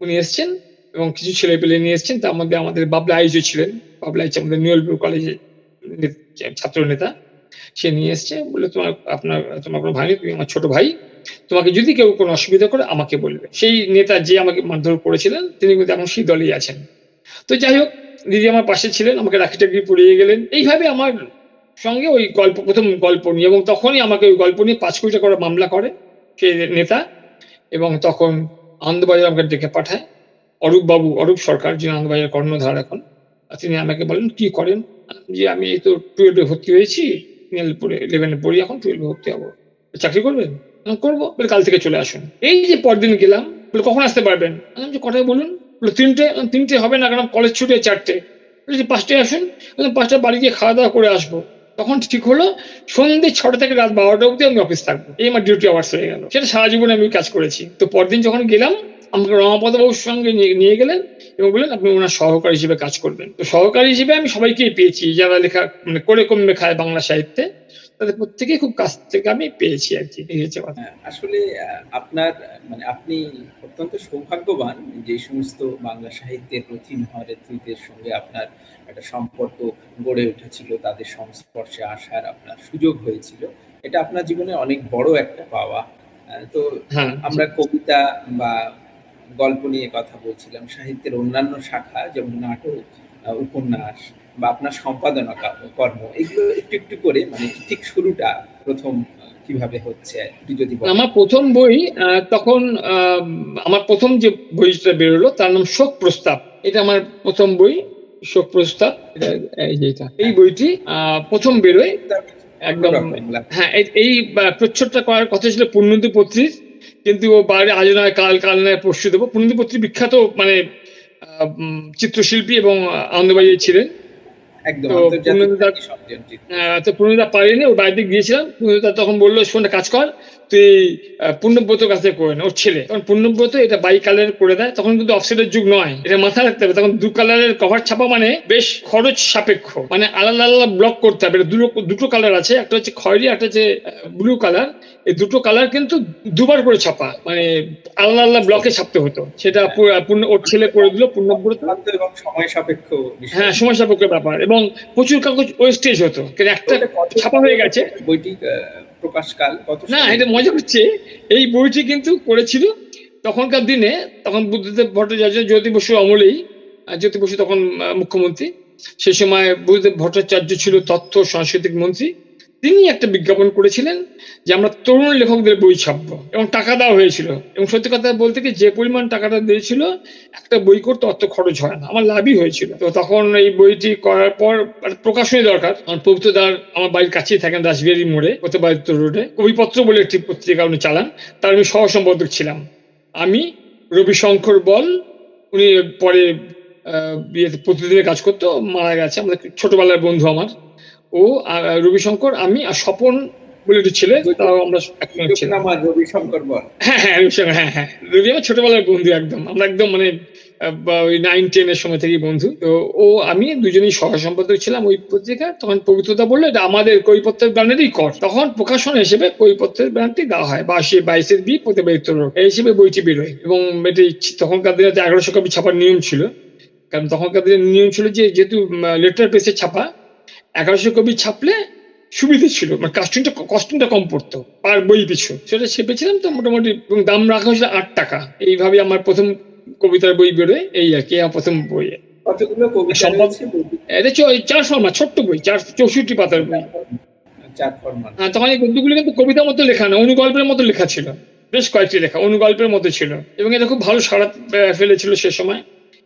উনি এসছেন এবং কিছু ছেলে পেলে নিয়ে এসছেন। তার মধ্যে আমাদের বাবলা আইজো ছিলেন। বাবলা আইজ আমাদের নিউলপুর কলেজে ছাত্র নেতা সে নিয়ে এসছে বলে তোমার, আপনার, তোমার কোনো ভাই তুমি আমার ছোট ভাই। তোমাকে যদি কেউ কোনো অসুবিধা করে, আমাকে বলবে। সেই নেতা যে আমাকে মারধর করেছিলেন, তিনি কিন্তু এখন সেই দলেই আছেন। তো যাই হোক, দিদি আমার পাশে ছিলেন, আমাকে রাখি টাকি পড়িয়ে গেলেন। এইভাবে আমার সঙ্গে ওই গল্প, প্রথম গল্প নিয়ে, এবং তখনই আমাকে ওই গল্প নিয়ে পাঁচ কোটি করে মামলা করে সে নেতা, এবং তখন আনন্দবাজার আমাকে ডেকে পাঠায়। অরূপ বাবু অরূপ সরকার, যিনি আনন্দবাজার কর্ণধার এখন, তিনি আমাকে বলেন, কি করেন? যে আমি এই তো টুয়েলভে ভর্তি হয়েছি পড়ে ইলেভেনে পড়ি, এখন টুয়েলভে ভর্তি হব। চাকরি করবেন? করব। বলে কাল থেকে চলে আসুন। এই যে পরদিন গেলাম, বলে, কখন আসতে পারবেন? যে কটায় বলুন? বলে, তিনটে তিনটে হবে না, কারণ কলেজ ছুটে চারটে। পাঁচটায় আসুন? পাঁচটা বাড়ি গিয়ে খাওয়া দাওয়া করে আসব। তখন ঠিক হলো, সন্ধ্যে ছটা থেকে রাত বারোটা অবধি আমি অফিস থাকব। এই আমার ডিউটি আওয়ার্স হয়ে গেল। সেটা সারা জীবনে আমি কাজ করেছি। তো পরদিন যখন গেলাম, আমাকে রমাপদ বাবুর সঙ্গে নিয়ে গেলেন এবং বললেন, আপনি ওনার সহকারী হিসেবে কাজ করবেন। তো সহকারী হিসেবে আমি সবাইকেই পেয়েছি, যারা লেখা মানে করে কমবে খায় বাংলা সাহিত্যে, তাদের প্রত্যেকেই খুব কাছ থেকে আমি পেয়েছি আর কি কথা। আসলে আপনার মানে আপনি অত্যন্ত সৌভাগ্যবান যে সমস্ত বাংলা সাহিত্যের রথী মহারেত্রীদের সঙ্গে আপনার একটা সম্পর্ক গড়ে উঠেছিল তাদের সংস্পর্শে আসার আপনার সুযোগ হয়েছিল। এটা আপনার জীবনে অনেক বড় একটা পাওয়া। তো আমরা কবিতা বা গল্প নিয়ে কথা বলছিলাম সাহিত্যের অন্যান্য শাখা যেমন নাটক উপন্যাস বা আপনার সম্পাদনা কর্ম এগুলো একটু একটু করে মানে ঠিক শুরুটা প্রথম কীভাবে হচ্ছে যদি আমার প্রথম বই তখন আমার প্রথম যে বইটা বেরোলো তার নাম শোক প্রস্তাব। এটা আমার প্রথম বই। শোক প্রস্তাব যেটা এই বইটি প্রথম বেরোয় একদম হ্যাঁ এই প্রচ্ছদটা করার কথা ছিল পূর্ণতি পত্রীর, কিন্তু ও বাইরে আজ নয়, কাল কাল নয়, পরশু দেবো। পূর্ণতি পত্রী বিখ্যাত মানে চিত্রশিল্পী এবং আনন্দবাজার ছিলেন। তো পূর্ণদা পারিনি ওর বাড়িতে গিয়েছিলাম পূর্ণদা তখন বলল শোন কাজ কর তুই পূর্ণব্রত কাছে করে না ওর ছেলে। পূর্ণব্রত এটা বাই কালার করে দেয় তখন কিন্তু অফসেটের যুগ নয় এটা মাথায় রাখতে হবে। তখন দু কালারের কভার ছাপা মানে বেশ খরচ সাপেক্ষ মানে আলাদা আলাদা ব্লক করতে হবে। দুটো দুটো কালার আছে একটা হচ্ছে খয়েরি একটা হচ্ছে ব্লু কালার এই দুটো কালার কিন্তু দুবার করে ছাপা মানে আলাদা আলাদা ব্লকে ছাপতে হতো। সেটা পূর্ণ ওর ছেলে করে দিল পূর্ণব্রত সময় সাপেক্ষ হ্যাঁ সময় সাপেক্ষ ব্যাপার। এবং প্রচুর কাগজ ওয়েস্টেজ হতো। কিন্তু একটা ছাপা হয়ে গেছে। বইটি প্রকাশকাল কত না এটা মজা হচ্ছে। এই বইটি কিন্তু করেছিল তখনকার দিনে তখন বুদ্ধদেব ভট্টাচার্য জ্যোতি বসু আমলেই জ্যোতি বসু তখন মুখ্যমন্ত্রী। সে সময় বুদ্ধদেব ভট্টাচার্য ছিল তথ্য সাংস্কৃতিক মন্ত্রী। তিনি একটা বিজ্ঞাপন করেছিলেন যে আমরা তরুণ লেখকদের বই ছাপবো এবং টাকা দেওয়া হয়েছিল। এবং সত্যি কথা বলতে কি, যে পরিমাণ টাকাটা দিয়েছিল, একটা বই করতে অত খরচ হয় না। আমার লাভই হয়েছিল। তো তখন এই বইটি করার পর প্রকাশনী দরকার। আমার পবিত্রদার আমার বাড়ির কাছেই থাকেন দাসবিহারি মোড়ে প্রতিবাদিত্য রোডে। কবিপত্র বলে একটি পত্রিকা উনি চালান। তার আমি সহ সম্পাদক ছিলাম। আমি রবিশঙ্কর বল, উনি পরে বিয়েতে প্রতিদিনের কাজ করতো, মারা গেছে। আমাদের ছোটবেলার বন্ধু আমার। ও রবিশঙ্কর আমি আর স্বপন বলে একটু ছেলে তাও আমরা আমার রবিশঙ্কর বল। হ্যাঁ হ্যাঁ রবিশঙ্কর হ্যাঁ হ্যাঁ। রবি আমার ছোটবেলার বন্ধু একদম। আমরা একদম মানে ওই নাইন টেনের সময় থেকেই বন্ধু। তো ও আমি দুজনেই সহ সম্পাদক ছিলাম ওই পত্রিকা। তখন পবিত্রতা বলল এটা আমাদের কৈপত্রের ব্র্যান্ডেরই কর। তখন প্রকাশন হিসেবে কৈপত্রের ব্র্যান্ডটি দেওয়া হয়। বাসে বাইশের বি প্রতিবাদিত এই হিসেবে বইটি বেরোয়। এবং এটি তখনকার দিনে এগারোশো কপি ছাপার নিয়ম ছিল। কারণ তখনকার দিনে নিয়ম ছিল যে যেহেতু লেটার পেসে ছাপা এগারোশো কপি ছাপলে সুবিধে ছিল মানে কাস্টিংটা কস্টিংটা কম পড়তো পার বই পিছু সেটা ছেপেছিলাম তো মোটামুটি এবং দাম রাখা হয়েছিল আট টাকা। এইভাবে আমার প্রথম কবিতার বই বেরোয় এই আর কি আমার প্রথম বই। এটা চার ফর্মা ছোট্ট বই চার চৌষট্টি পাতার বই। হ্যাঁ তখন এই গদ্যগুলো কিন্তু কবিতার মতো লেখা না অনুগল্পের মতো লেখা ছিল। বেশ কয়েকটি লেখা অনুগল্পের মতো ছিল। এবং এটা খুব ভালো সাড়া ফেলেছিল সে সময়।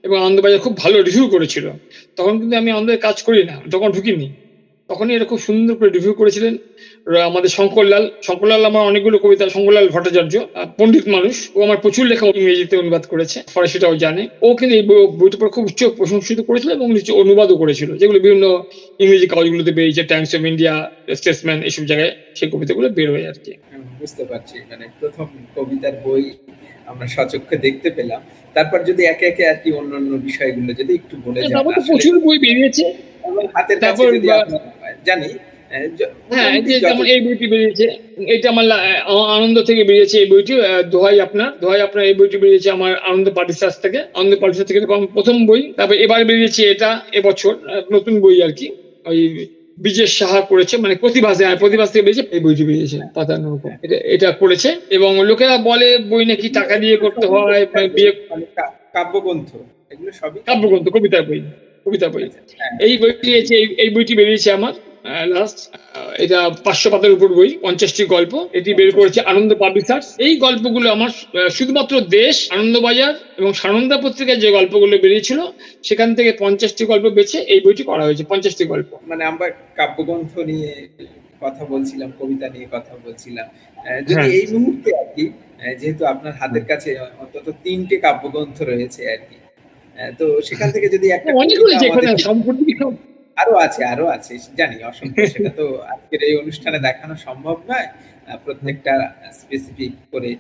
এবং আনন্দবাজার খুব ভালো রিভিউ করেছিল। তখন কিন্তু আমি আনন্দের কাজ করি না যখন ঢুকিনি। তখনই এটা খুব সুন্দর করে রিভিউ করেছিলেন। আমাদের শঙ্করলাল শঙ্করলাল আমার অনেকগুলো কবিতা, শঙ্করলাল ভট্টাচার্য পণ্ডিত মানুষ। ও আমার প্রচুর লেখা ইংরেজিতে অনুবাদ করেছে ফরাসিটাও জানে। ও কিন্তু এই বইটার পর খুব উচ্চ প্রশংসিত করেছিল এবং নিচে অনুবাদও করেছিল। যেগুলো বিভিন্ন ইংরেজি কাগজগুলোতে বেরিয়েছে টাইমস অফ ইন্ডিয়া স্টেটসম্যান এইসব জায়গায় সেই কবিতাগুলো বের হয়ে আর কি। বুঝতে পারছি মানে প্রথম কবিতার বই আমরা সচক্ষে দেখতে পেলাম। তারপর যদি একে একে আর কি অন্য অন্য বিষয়গুলো যদি একটু বলে হ্যাঁ, যান প্রচুর বই বেরিয়েছে। হাতের কাছে যদি জানি হ্যাঁ এই যেমন বইটি বেরিয়েছে এটা আমার আনন্দ থেকে বেরিয়েছে এই বইটি দোহাই আপনার দোহাই আপনার এই বইটি বেরিয়েছে আমার আনন্দ থেকে আনন্দ থেকে প্রথম বই তারপর এবার বেরিয়েছে এটা এবছর নতুন বই আর কি ওই বিজেশ সাহা করেছে মানে প্রতিভাস প্রতিভাস থেকে বেরিয়েছে এই বইটি বেরিয়েছে পাতার নৌকো। এটা এটা করেছে এবং লোকেরা বলে বই নাকি টাকা দিয়ে করতে হয় বিয়ে কাব্যগ্রন্থ এগুলো সবই কাব্যগ্রন্থ কবিতার বই কবিতা বই। হ্যাঁ, এই বইটি এই বইটি বেরিয়েছে আমার। লাস্ট এটা পাঁচশো পাতার উপর বই পঞ্চাশটি গল্প। এটি বের করেছে আনন্দ পাবলিশার্স। এই গল্পগুলো আমার শুধুমাত্র দেশ আনন্দবাজার এবং সানন্দা পত্রিকায় যে গল্পগুলো বেরিয়েছিল সেখান থেকে পঞ্চাশটি গল্প বেছে এই বইটি করা হয়েছে পঞ্চাশটি গল্প। মানে আমরা কাব্যগ্রন্থ নিয়ে কথা বলছিলাম কবিতা নিয়ে কথা বলছিলাম। যদি হ্যাঁ। এই মুহূর্তে আর কি যেহেতু আপনার হাতের কাছে অন্তত তিনটে কাব্যগ্রন্থ রয়েছে আর কি। তো সেখান থেকে যদি একটা অনেক রয়েছে এখানে সম্পূর্ণ আরও আছে আরও আছে জানি অসংখ্য (laughs) সেটা তো আজকের এই অনুষ্ঠানে দেখানো সম্ভব নয়। প্রত্যেকটা স্পেসিফিক করে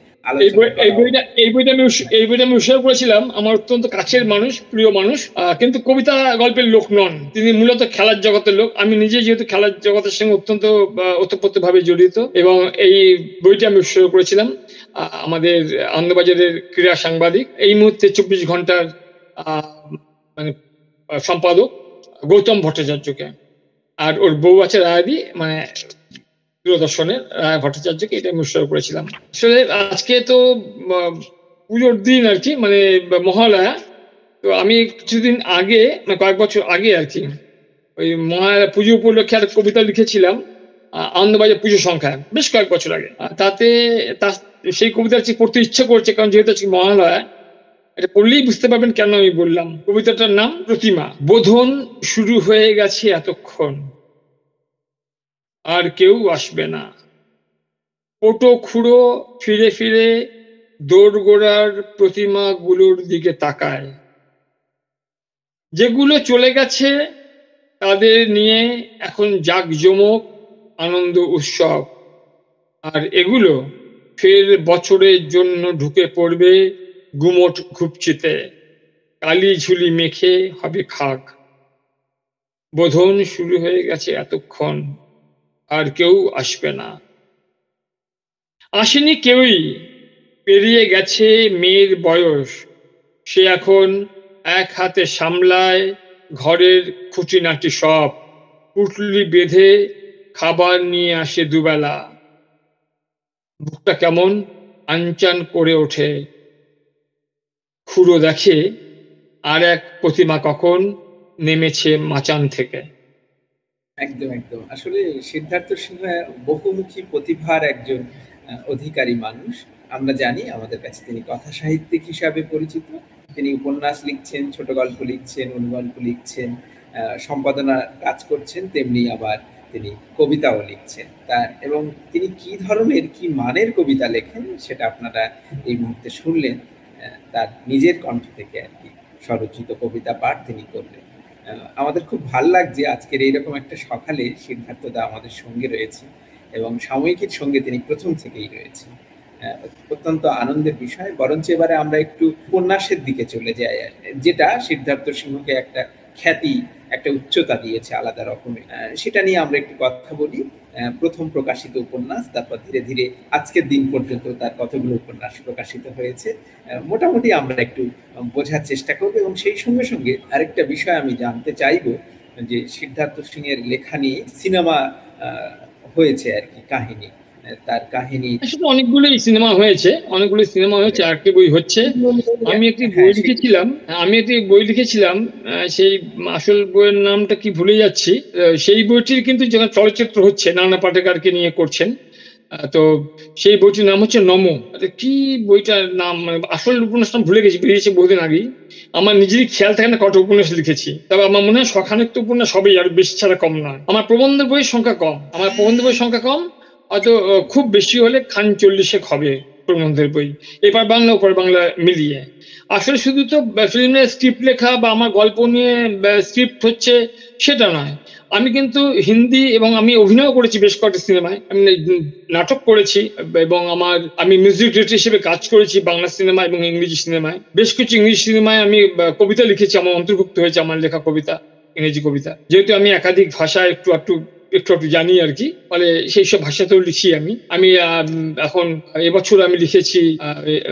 এই বই এই বইটা এই বইটা আমি এই বইটা আমি উৎসর্গ করেছিলাম। আমার অত্যন্ত কাছের মানুষ প্রিয় মানুষ কিন্তু কবিতা গল্পের লোক নন। তিনি মূলত খেলার জগতের লোক। আমি নিজে যেহেতু খেলার জগতের সঙ্গে অত্যন্ত ওতপ্রোত ভাবে জড়িত এবং এই বইটা আমি উৎসর্গ করেছিলাম। আমাদের আনন্দবাজারের ক্রীড়া সাংবাদিক। এই মুহূর্তে চব্বিশ ঘণ্টার আহ, মানে সম্পাদক। গৌতম ভট্টাচার্যকে। আর ওর বউ আছে রায়াদি মানে দূরদর্শনের রায় ভট্টাচার্যকে, এটা আমি উৎসর্গ করেছিলাম। আসলে আজকে তো পুজোর দিন আর কি মানে মহালয়া। তো আমি কিছুদিন আগে মানে কয়েক বছর আগে আর কি, ওই মহালয়া পুজো উপলক্ষে একটা কবিতা লিখেছিলাম আনন্দবাজার পুজো সংখ্যা বেশ কয়েক বছর আগে। আর তাতে তা সেই কবিতা পড়তে ইচ্ছে করছে, কারণ যেহেতু মহালয়া এটা পড়লেই বুঝতে পারবেন কেন আমি বললাম। কবিতাটার নাম প্রতিমা। বোধন শুরু হয়ে গেছে এতক্ষণ। আর কেউ আসবে না। পোটো খুঁড়ো ফিরে ফিরে দোরগোড়ার প্রতিমাগুলোর দিকে তাকায়। যেগুলো চলে গেছে তাদের নিয়ে এখন জাঁকজমক আনন্দ উৎসব। আর এগুলো ফের বছরের জন্য ঢুকে পড়বে গুমট ঘুপচিতে, কালি ঝুলি মেখে হবে খাক বোধন শুরু হয়ে গেছে এতক্ষণ, আর কেউ আসবে না। আসেনি কেউই, পেরিয়ে গেছে মেয়ের বয়স। সে এখন এক হাতে সামলায় ঘরের খুঁটিনাটি সব, পুটলি বেঁধে খাবার নিয়ে আসে দুবেলা। বুকটা কেমন আনচান করে ওঠে। খুঁড়ো দেখে আর এক প্রতিমা কখন নেমেছে মাচান থেকে। একদম একদম। আসলে সিদ্ধার্থ সিংহ বহুমুখী প্রতিভার একজন অধিকারী মানুষ। আমরা জানি, আমাদের কাছে তিনি কথা সাহিত্যিক হিসাবে পরিচিত। তিনি উপন্যাস লিখছেন, ছোট গল্প লিখছেন অনুগল্প লিখছেন সম্পাদনা কাজ করছেন, তেমনি আবার তিনি কবিতাও লিখছেন। তা এবং তিনি কি ধরনের, কি মানের কবিতা লেখেন, সেটা আপনারা এই মুহূর্তে শুনলেন। তার নিজের কণ্ঠ থেকে আর কি স্বরচিত কবিতা পাঠ তিনি করলেন। আমাদের খুব ভালো লাগছে আজকের এইরকম একটা সকালে সিদ্ধার্থ দা আমাদের সঙ্গে রয়েছে এবং সাময়িকীর সঙ্গে তিনি প্রথম থেকেই রয়েছে অত্যন্ত আনন্দের বিষয়, বরঞ্চ এবারে আমরা একটু উপন্যাসের দিকে চলে যাই, যেটা সিদ্ধার্থ সিংহকে একটা খ্যাতি, একটা উচ্চতা দিয়েছে আলাদা রকমের। সেটা নিয়ে আমরা একটু কথা বলি। প্রথম প্রকাশিত উপন্যাস, তারপর ধীরে ধীরে আজকের দিন পর্যন্ত তার কতগুলো উপন্যাস প্রকাশিত হয়েছে মোটামুটি আমরা একটু বোঝার চেষ্টা করব এবং সেই সঙ্গে সঙ্গে আরেকটা বিষয় আমি জানতে চাইব, যে সিদ্ধার্থ সিং এর লেখা নিয়ে সিনেমা হয়েছে আর কি, কাহিনী। তার কাহিনী। আসলে অনেকগুলোই সিনেমা হয়েছে অনেকগুলো সিনেমা হয়েছে আরেকটি বই হচ্ছে। আমি একটি বই হ্যাঁ, লিখেছিলাম আমি একটি বই লিখেছিলাম সেই আসল বইয়ের নামটা কি ভুলে যাচ্ছি। সেই বইটির কিন্তু যখন চলচ্চিত্র হচ্ছে নানা পাটেকারকে নিয়ে করছেন। তো সেই বইটির নাম হচ্ছে নমো। কি বইটার নাম মানে আসল উপন্যাস নাম ভুলে গেছি বেরিয়েছে বহুদিন আগেই। আমার নিজেরই খেয়াল থাকে না কটা উপন্যাস লিখেছি। তবে আমার মনে হয় শখানেক তো উপন্যাস সবই আর বেশি ছাড়া কম নয়। আমার প্রবন্ধের বইয়ের সংখ্যা কম আমার প্রবন্ধ বইয়ের সংখ্যা কম হয়তো খুব বেশি হলে খান চল্লিশেক হবে প্রবন্ধের বই। এপার বাংলা ওপার বাংলা মিলিয়ে। আসলে শুধু তো ফিল্মের স্ক্রিপ্ট লেখা বা আমার গল্প নিয়ে স্ক্রিপ্ট হচ্ছে সেটা নয়। আমি কিন্তু হিন্দি এবং আমি অভিনয় করেছি বেশ কয়েকটা সিনেমায়। আমি নাটক করেছি এবং আমার, আমি মিউজিক ডিরেক্টর হিসেবে কাজ করেছি বাংলা সিনেমা এবং ইংরেজি সিনেমায়। বেশ কিছু ইংরেজি সিনেমায় আমি কবিতা লিখেছি। আমার অন্তর্ভুক্ত হয়েছে আমার লেখা কবিতা, ইংরেজি কবিতা। যেহেতু আমি একাধিক ভাষা একটু একটু একটু একটু জানি আর কি। ফলে সেই সব ভাষাতেও লিখি আমি। আমি এখন এবছর আমি লিখেছি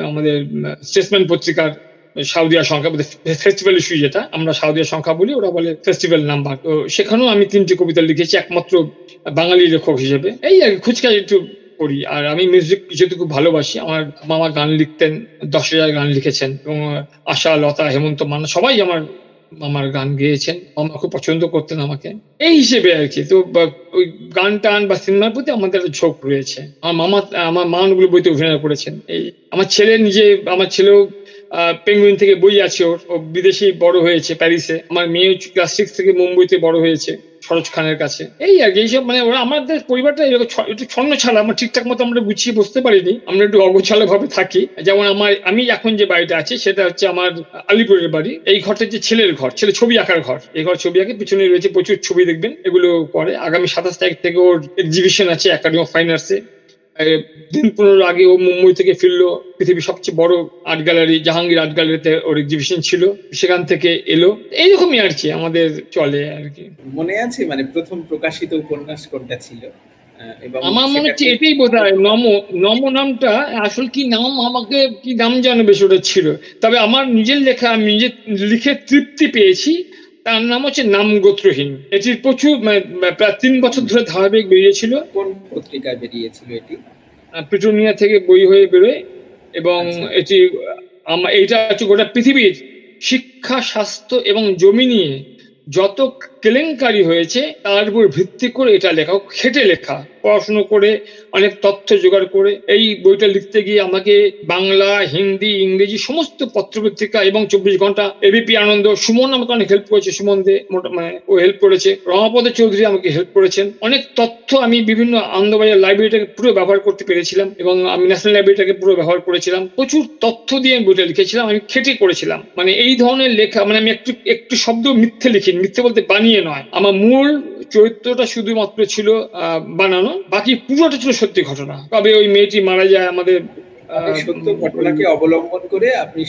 আমাদের স্টেটসম্যান পত্রিকার সাউদিয়া সংখ্যা ফেস্টিভ্যাল ইস্যু যেটা, আমরা সাউদিয়া সংখ্যা বলি, ওরা বলে ফেস্টিভ্যাল নাম্বার। তো সেখানেও আমি তিনটি কবিতা লিখেছি, একমাত্র বাঙালি লেখক হিসেবে। এই আর খুচকা একটু করি আর আমি মিউজিক যেহেতু খুব ভালোবাসি। আমার মামা গান লিখতেন, দশ হাজার গান লিখেছেন। এবং, আশা, লতা, হেমন্ত মান্না, সবাই আমার আমার গান গেয়েছেন মামা খুব পছন্দ করতেন আমাকে। এই হিসেবে আর কি, তো ওই গান টান বা সিনেমার প্রতি আমাদের একটা ঝোঁক রয়েছে। আমার মামা, আমার মানগুলো বইতে অভিনয় করেছেন। এই আমার ছেলে নিজে, আমার ছেলেও পেঙ্গুইন থেকে বই আছে ওর ও বিদেশে বড় হয়েছে, প্যারিসে। আমার মেয়ে ক্লাস সিক্স থেকে মুম্বইতে বড় হয়েছে সরোজ খানের কাছে। এই আর কি, এইসব মানে ওরা আমাদের পরিবারটা এরকম একটু ছন্ন ছাড়া, আমরা ঠিকঠাক মতো আমরা গুছিয়ে বসতে পারিনি, আমরা একটু অগোছালো ভাবে থাকি। যেমন আমার, আমি এখন যে বাড়িটা আছে, সেটা হচ্ছে আমার আলিপুরের বাড়ি। এই ঘরটা যে ছেলের ঘর, ছেলে ছবি আঁকার ঘর। এই ঘর ছবি আঁকে, পিছনে রয়েছে প্রচুর ছবি দেখবেন, এগুলো করে। আগামী সাতাশ তারিখ থেকে ওর এক্সিবিশন আছে একাডেমি অফ ফাইন আর্টসে দিন পনেরো আগে ও মুম্বই থেকে ফিরলো। পৃথিবীর সবচেয়ে বড় আর্ট গ্যালারি জাহাঙ্গীর আর্ট গ্যালারিতে ওর এক্সিবিশন ছিল। সেখান থেকে এলো। এইরকমই আর কি আমাদের চলে আর কি। মনে আছে? মানে প্রথম প্রকাশিত উপন্যাস কোনটা ছিল? আমার মনে হচ্ছে এটাই বোধ হয় নম নম নামটা আসল কি নাম? আমাকে কি নাম জানো বেশ ওটা ছিল। তবে আমার নিজের লেখা আমি নিজে লিখে তৃপ্তি পেয়েছি। তার নাম হচ্ছে নাম গোত্রহীন। এটির প্রচুর প্রায় তিন বছর ধরে ধারাবাহিক বেরিয়েছিল। কোন পত্রিকায় বেরিয়েছিল এটি? পিটুনিয়া থেকে বই হয়ে বেরোয় এবং এটি এইটা হচ্ছে গোটা পৃথিবীর শিক্ষা স্বাস্থ্য এবং জমি নিয়ে যত কেলেঙ্কারি হয়েছে, তার উপর ভিত্তি করে এটা লেখা খেটে লেখা, পড়াশুনো করে, অনেক তথ্য জোগাড় করে। এই বইটা লিখতে গিয়ে আমাকে বাংলা, হিন্দি, ইংরেজি সমস্ত পত্রপত্রিকা এবং চব্বিশ ঘণ্টা এবিপি আনন্দ, সুমন আমাকে অনেক হেল্প করেছে, সুমন দে মানে ও হেল্প করেছে। রমাপদ চৌধুরী আমাকে হেল্প করেছেন। অনেক তথ্য আমি বিভিন্ন আনন্দবাজার লাইব্রেরিটাকে পুরো ব্যবহার করতে পেরেছিলাম এবং আমি ন্যাশনাল লাইব্রেরিটাকে পুরো ব্যবহার করেছিলাম। প্রচুর তথ্য দিয়ে আমি বইটা লিখেছিলাম, আমি খেটে করেছিলাম। মানে এই ধরনের লেখা মানে আমি একটু একটু শব্দ মিথ্যে লিখি মিথ্যে বলতে বানিয়ে নয় আমার মূল চরিত্রটা শুধুমাত্র ছিল বানানো। বাকি পুরোটা ছিল সত্যি ঘটনা। তবে ওই মেয়েটি মারা যায় আমাদের সত্য ঘটনাকে অবলম্বন করে আপনি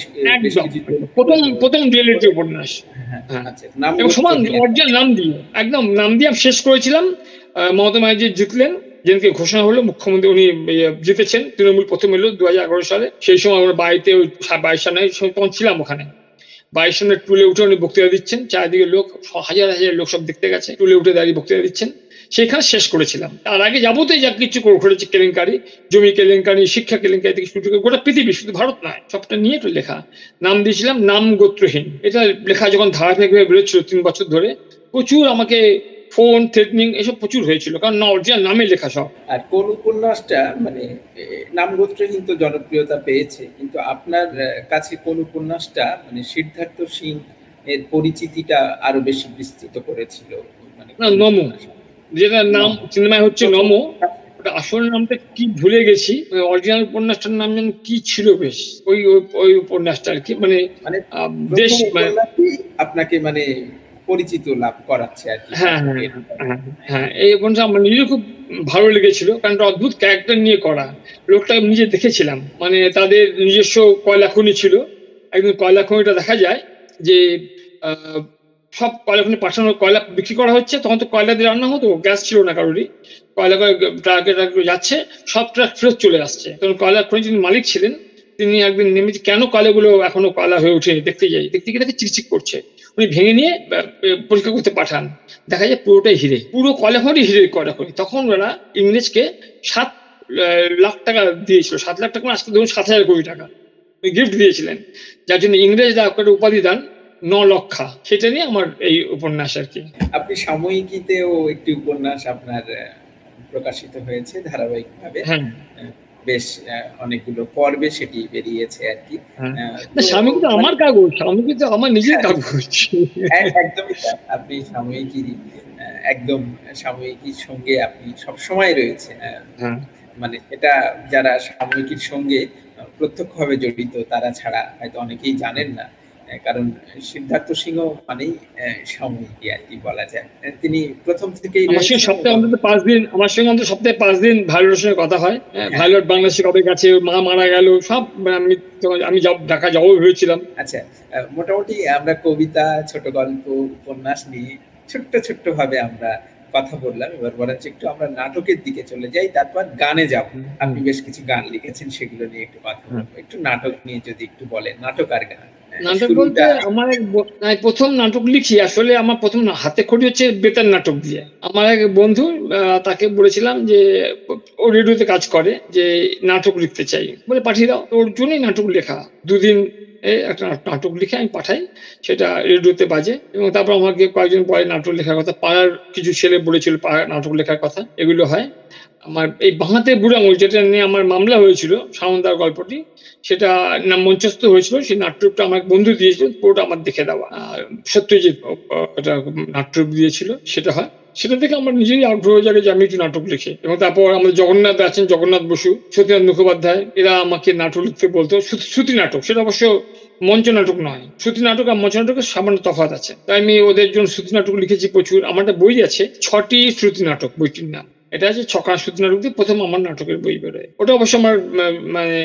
প্রথম প্রথম রিয়েলিটি উপন্যাস। এবং সমান নাম দিয়ে। একদম নাম দিয়ে আমি শেষ করেছিলাম। মমতা ব্যানার্জি জিতলেন। যেদিনকে ঘোষণা হলো মুখ্যমন্ত্রী উনি জিতেছেন। তৃণমূল প্রথম এলো দু হাজার এগারো সালে। সেই সময় আমরা বাড়িতে ওই বাইশ সালে তখন ছিলাম ওখানে। বাইশ জনের টুলে উঠে উনি বক্তৃতা দিচ্ছেন। চারিদিকে লোক, হাজার হাজার লোক সব দেখতে গেছে। টুলে উঠে দাঁড়িয়ে বক্তৃতা দিচ্ছেন। সেখানে শেষ করেছিলাম। তার আগে যাবতীয় যা কিছু ঘটেছে কেলেঙ্কারি, জমি কেলেঙ্কারি, শিক্ষা কেলেঙ্কারি থেকে শুরু করে গোটা পৃথিবী, শুধু ভারত নয়, সবটা নিয়ে একটু লেখা। নাম দিয়েছিলাম, নাম গোত্রহীন। এটা লেখা যখন ধারাবাহিকভাবে বেরোচ্ছিল তিন বছর ধরে, প্রচুর আমাকে ফোন থ্রেটনিং এসব প্রচুর হয়েছিল। কারণ না অরিজিনাল নামে লেখা সব। আর কোন উপন্যাসটা মানে নাম গোত্রহীন তো জনপ্রিয়তা পেয়েছে। কিন্তু আপনার কাছে কোন উপন্যাসটা মানে সিদ্ধার্থ সিং এর পরিচিতিটা আরও বেশি বিস্তৃত করেছিল? মানে নমো। যেটা নাম সিনেমায় হচ্ছে নমো। আসল নামটা কি ভুলে গেছি। অরিজিনাল উপন্যাসটার নাম যেন কি ছিল বেশ। ওই ওই উপন্যাসটা আর কি। মানে মানে দেশ আপনাকে মানে পরিচিত লাভ করাচ্ছে আর কি। হ্যাঁ হ্যাঁ হ্যাঁ এই উপন্যাস আমার নিজের খুব ভালো লেগেছিল, কারণ অদ্ভুত ক্যারেক্টার নিয়ে করা। লোকটা নিজে দেখেছিলাম। মানে তাদের নিজস্ব কয়লা খনি ছিল। একদিন কয়লা খনিটা দেখা যায় যে সব কয়লা খনি পাঠানো কয়লা বিক্রি করা হচ্ছে, তখন তো কয়লা দিয়ে রান্না হতো, গ্যাস ছিল না কারোরই। কয়লা ট্রাকে ট্রাকে যাচ্ছে, সব ট্রাক ফেরত চলে আসছে। কারণ কয়লা খনি যিনি মালিক ছিলেন, তিনি একদিন নেমেছে, কেন কয়লাগুলো এখনও কয়লা হয়ে ওঠেনি? দেখতে যাই। দেখতে গিয়ে দেখে চিকচিক করছে। উনি ভেঙে নিয়ে পরীক্ষা করতে পাঠান। দেখা যায় পুরোটাই হিরে পুরো খনি হিরে কয়লা খনি তখন ওরা ইংরেজকে সাত লাখ টাকা দিয়েছিল। সাত লাখ টাকা আজকে ধরুন সাত হাজার কোটি টাকা। গিফট দিয়েছিলেন। যার জন্য ইংরেজরা একটা উপাধি দান ন লক্ষা। সেটা নিয়ে আমার এই উপন্যাস আর কি। আপনি সাময়িকীতেও একটি উপন্যাস আপনার প্রকাশিত হয়েছে ধারাবাহিক ভাবে বেশ অনেকগুলো পর্বে সেটি বেরিয়েছে আর কি। স্বামী তো আমার কাগজ স্বামী কিন্তু আমার নিজের কাগজ। একদমই আপনি সাময়িকী একদম সাময়িকীর সঙ্গে আপনি সবসময় রয়েছে মানে এটা যারা সাময়িকীর সঙ্গে প্রত্যক্ষভাবে জড়িত তারা ছাড়া হয়তো অনেকেই জানেন না। কারণ সিদ্ধার্থ সিংহ মানেই সাময়িকী আর কি বলা যায়। তিনি প্রথম থেকেই আমার সঙ্গে সপ্তাহে অন্তত পাঁচ দিন আমার সঙ্গে অন্তত সপ্তাহে পাঁচ দিন ভাইলোর সঙ্গে কথা হয়। হ্যাঁ। ভাইলোট বাংলাদেশে কবে গেছে মা মারা গেল সব আমি আমি ঢাকা যাব ভেবেছিলাম। আচ্ছা মোটামুটি আমরা কবিতা ছোট গল্প উপন্যাস নিয়ে ছোট্ট ছোট্ট ভাবে আমরা কথা বললাম। এবার বরঞ্চ একটু আমরা নাটকের দিকে চলে যাই তারপর গানে যাব। আপনি বেশ কিছু গান লিখেছেন সেগুলো নিয়ে একটু কথা বলব। একটু নাটক নিয়ে যদি একটু বলেন নাটক আর গান। নাটক বলতে আমার এক প্রথম নাটক লিখি আসলে আমার প্রথম হাতে খড়ি হচ্ছে বেতার নাটক দিয়ে। আমার এক বন্ধু তাকে বলেছিলাম যে ও রেডিওতে কাজ করে যে নাটক লিখতে চাই। বলে পাঠিয়ে দাও। ওর জন্যই নাটক লেখা। দুদিন একটা নাটক লিখে আমি পাঠাই সেটা রেডিওতে বাজে এবং তারপর আমাকে কয়েকজন পরে নাটক লেখার কথা পাড়ার কিছু ছেলে বলেছিল পাড়ার নাটক লেখার কথা এগুলো হয়। আমার এই বাঁহাতে বুড়ো আঙুল যেটা নিয়ে আমার মামলা হয়েছিল সামন্দার গল্পটি। সেটা নাম মঞ্চস্থ হয়েছিল, সেই নাট্যরূপটা আমার বন্ধু দিয়েছিল, পুরোটা আমার দেখে দেওয়া। সত্যজিৎ ওটা নাট্যরূপ দিয়েছিল, সেটা হয়। সেটা থেকে আমার নিজেরই আগ্রহ জাগে যে আমি একটু নাটক লিখি। এবং তারপর আমাদের জগন্নাথ আছেন, জগন্নাথ বসু সত্যনাথ মুখোপাধ্যায়, এরা আমাকে নাটক লিখতে বলতো। শ্রুতি নাটক, সেটা অবশ্য মঞ্চ নাটক নয়। শ্রুতি নাটক আর মঞ্চ নাটকের সামান্য তফাৎ আছে। তাই আমি ওদের জন্য শ্রুতি নাটক লিখেছি প্রচুর। আমার একটা বই আছে, ছটি শ্রুতি নাটক, বইটির নাম। এটা হচ্ছে ছকা শ্রুতি নাটক প্রথম আমার নাটকের বই বেরোয়। ওটা অবশ্য আমার মানে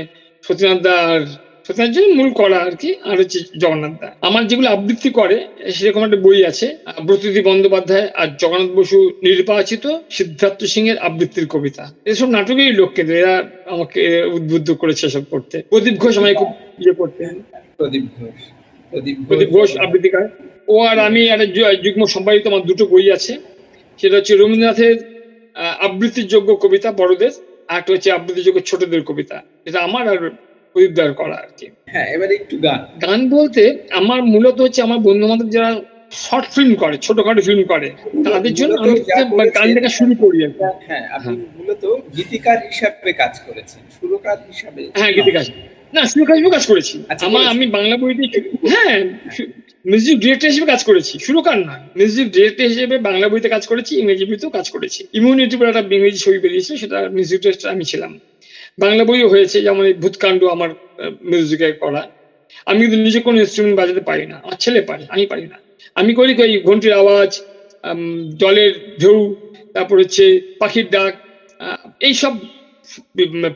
সতীনাথ দার সতীনাথ জন্য মূল করা আর কি আর হচ্ছে জগন্নাথ দা। আমার যেগুলো আবৃত্তি করে সেরকম একটা বই আছে ব্রতদী বন্দ্যোপাধ্যায় আর জগন্নাথ বসু নির্বাচিত সিদ্ধার্থ সিং এর আবৃত্তির কবিতা। এসব নাটকেই লোক কেন্দ্র এরা আমাকে উদ্বুদ্ধ করেছে এসব করতে। প্রদীপ ঘোষ আমায় খুব ইয়ে করতে। প্রদীপ ঘোষ। প্রদীপ ঘোষ। আবৃত্তিকার। ও আর আমি একটা যুগ্ম সম্পাদিত আমার দুটো বই আছে। সেটা হচ্ছে রবীন্দ্রনাথের আবৃত্তির যোগ্য কবিতা বড়দের আর একটা হচ্ছে আবৃত্তির যোগ্য ছোটদের কবিতা এটা আমার আর প্রদীপদার করা আর কি। হ্যাঁ এবার একটু গান। গান বলতে আমার মূলত হচ্ছে আমার বন্ধু বান্ধব যারা শর্ট ফিল্ম করে ছোটখাটো ফিল্ম করে তাদের জন্য আমি গান লেখা শুরু করি হ্যাঁ আপনি মূলত গীতিকার হিসাবে কাজ করেছেন সুরকার হিসাবে? হ্যাঁ গীতিকার। না সুরকার হিসেবে কাজ করেছি। আমার আমি বাংলা বইতে হ্যাঁ মিউজিক ডিরেক্টর হিসেবে কাজ করেছি। সুরকার নয়। মিউজিক ডিরেক্টর হিসেবে বাংলা বইতে কাজ করেছি, ইংরেজি বইতেও কাজ করেছি। ইমিউনিটি বলে একটা ইংরেজি ছবি বেরিয়েছিল, সেটা মিউজিক ডিরেক্টর আমি ছিলাম। বাংলা বইও হয়েছে, যেমন এই ভূতকাণ্ড আমার মিউজিকে করা। আমি কিন্তু নিজে কোনো ইনস্ট্রুমেন্ট বাজাতে পারি না। আমার ছেলে পারে, আমি পারি না। আমি করি ওই ঘন্টির আওয়াজ জলের ঢেউ, তারপর হচ্ছে পাখির ডাক এইসব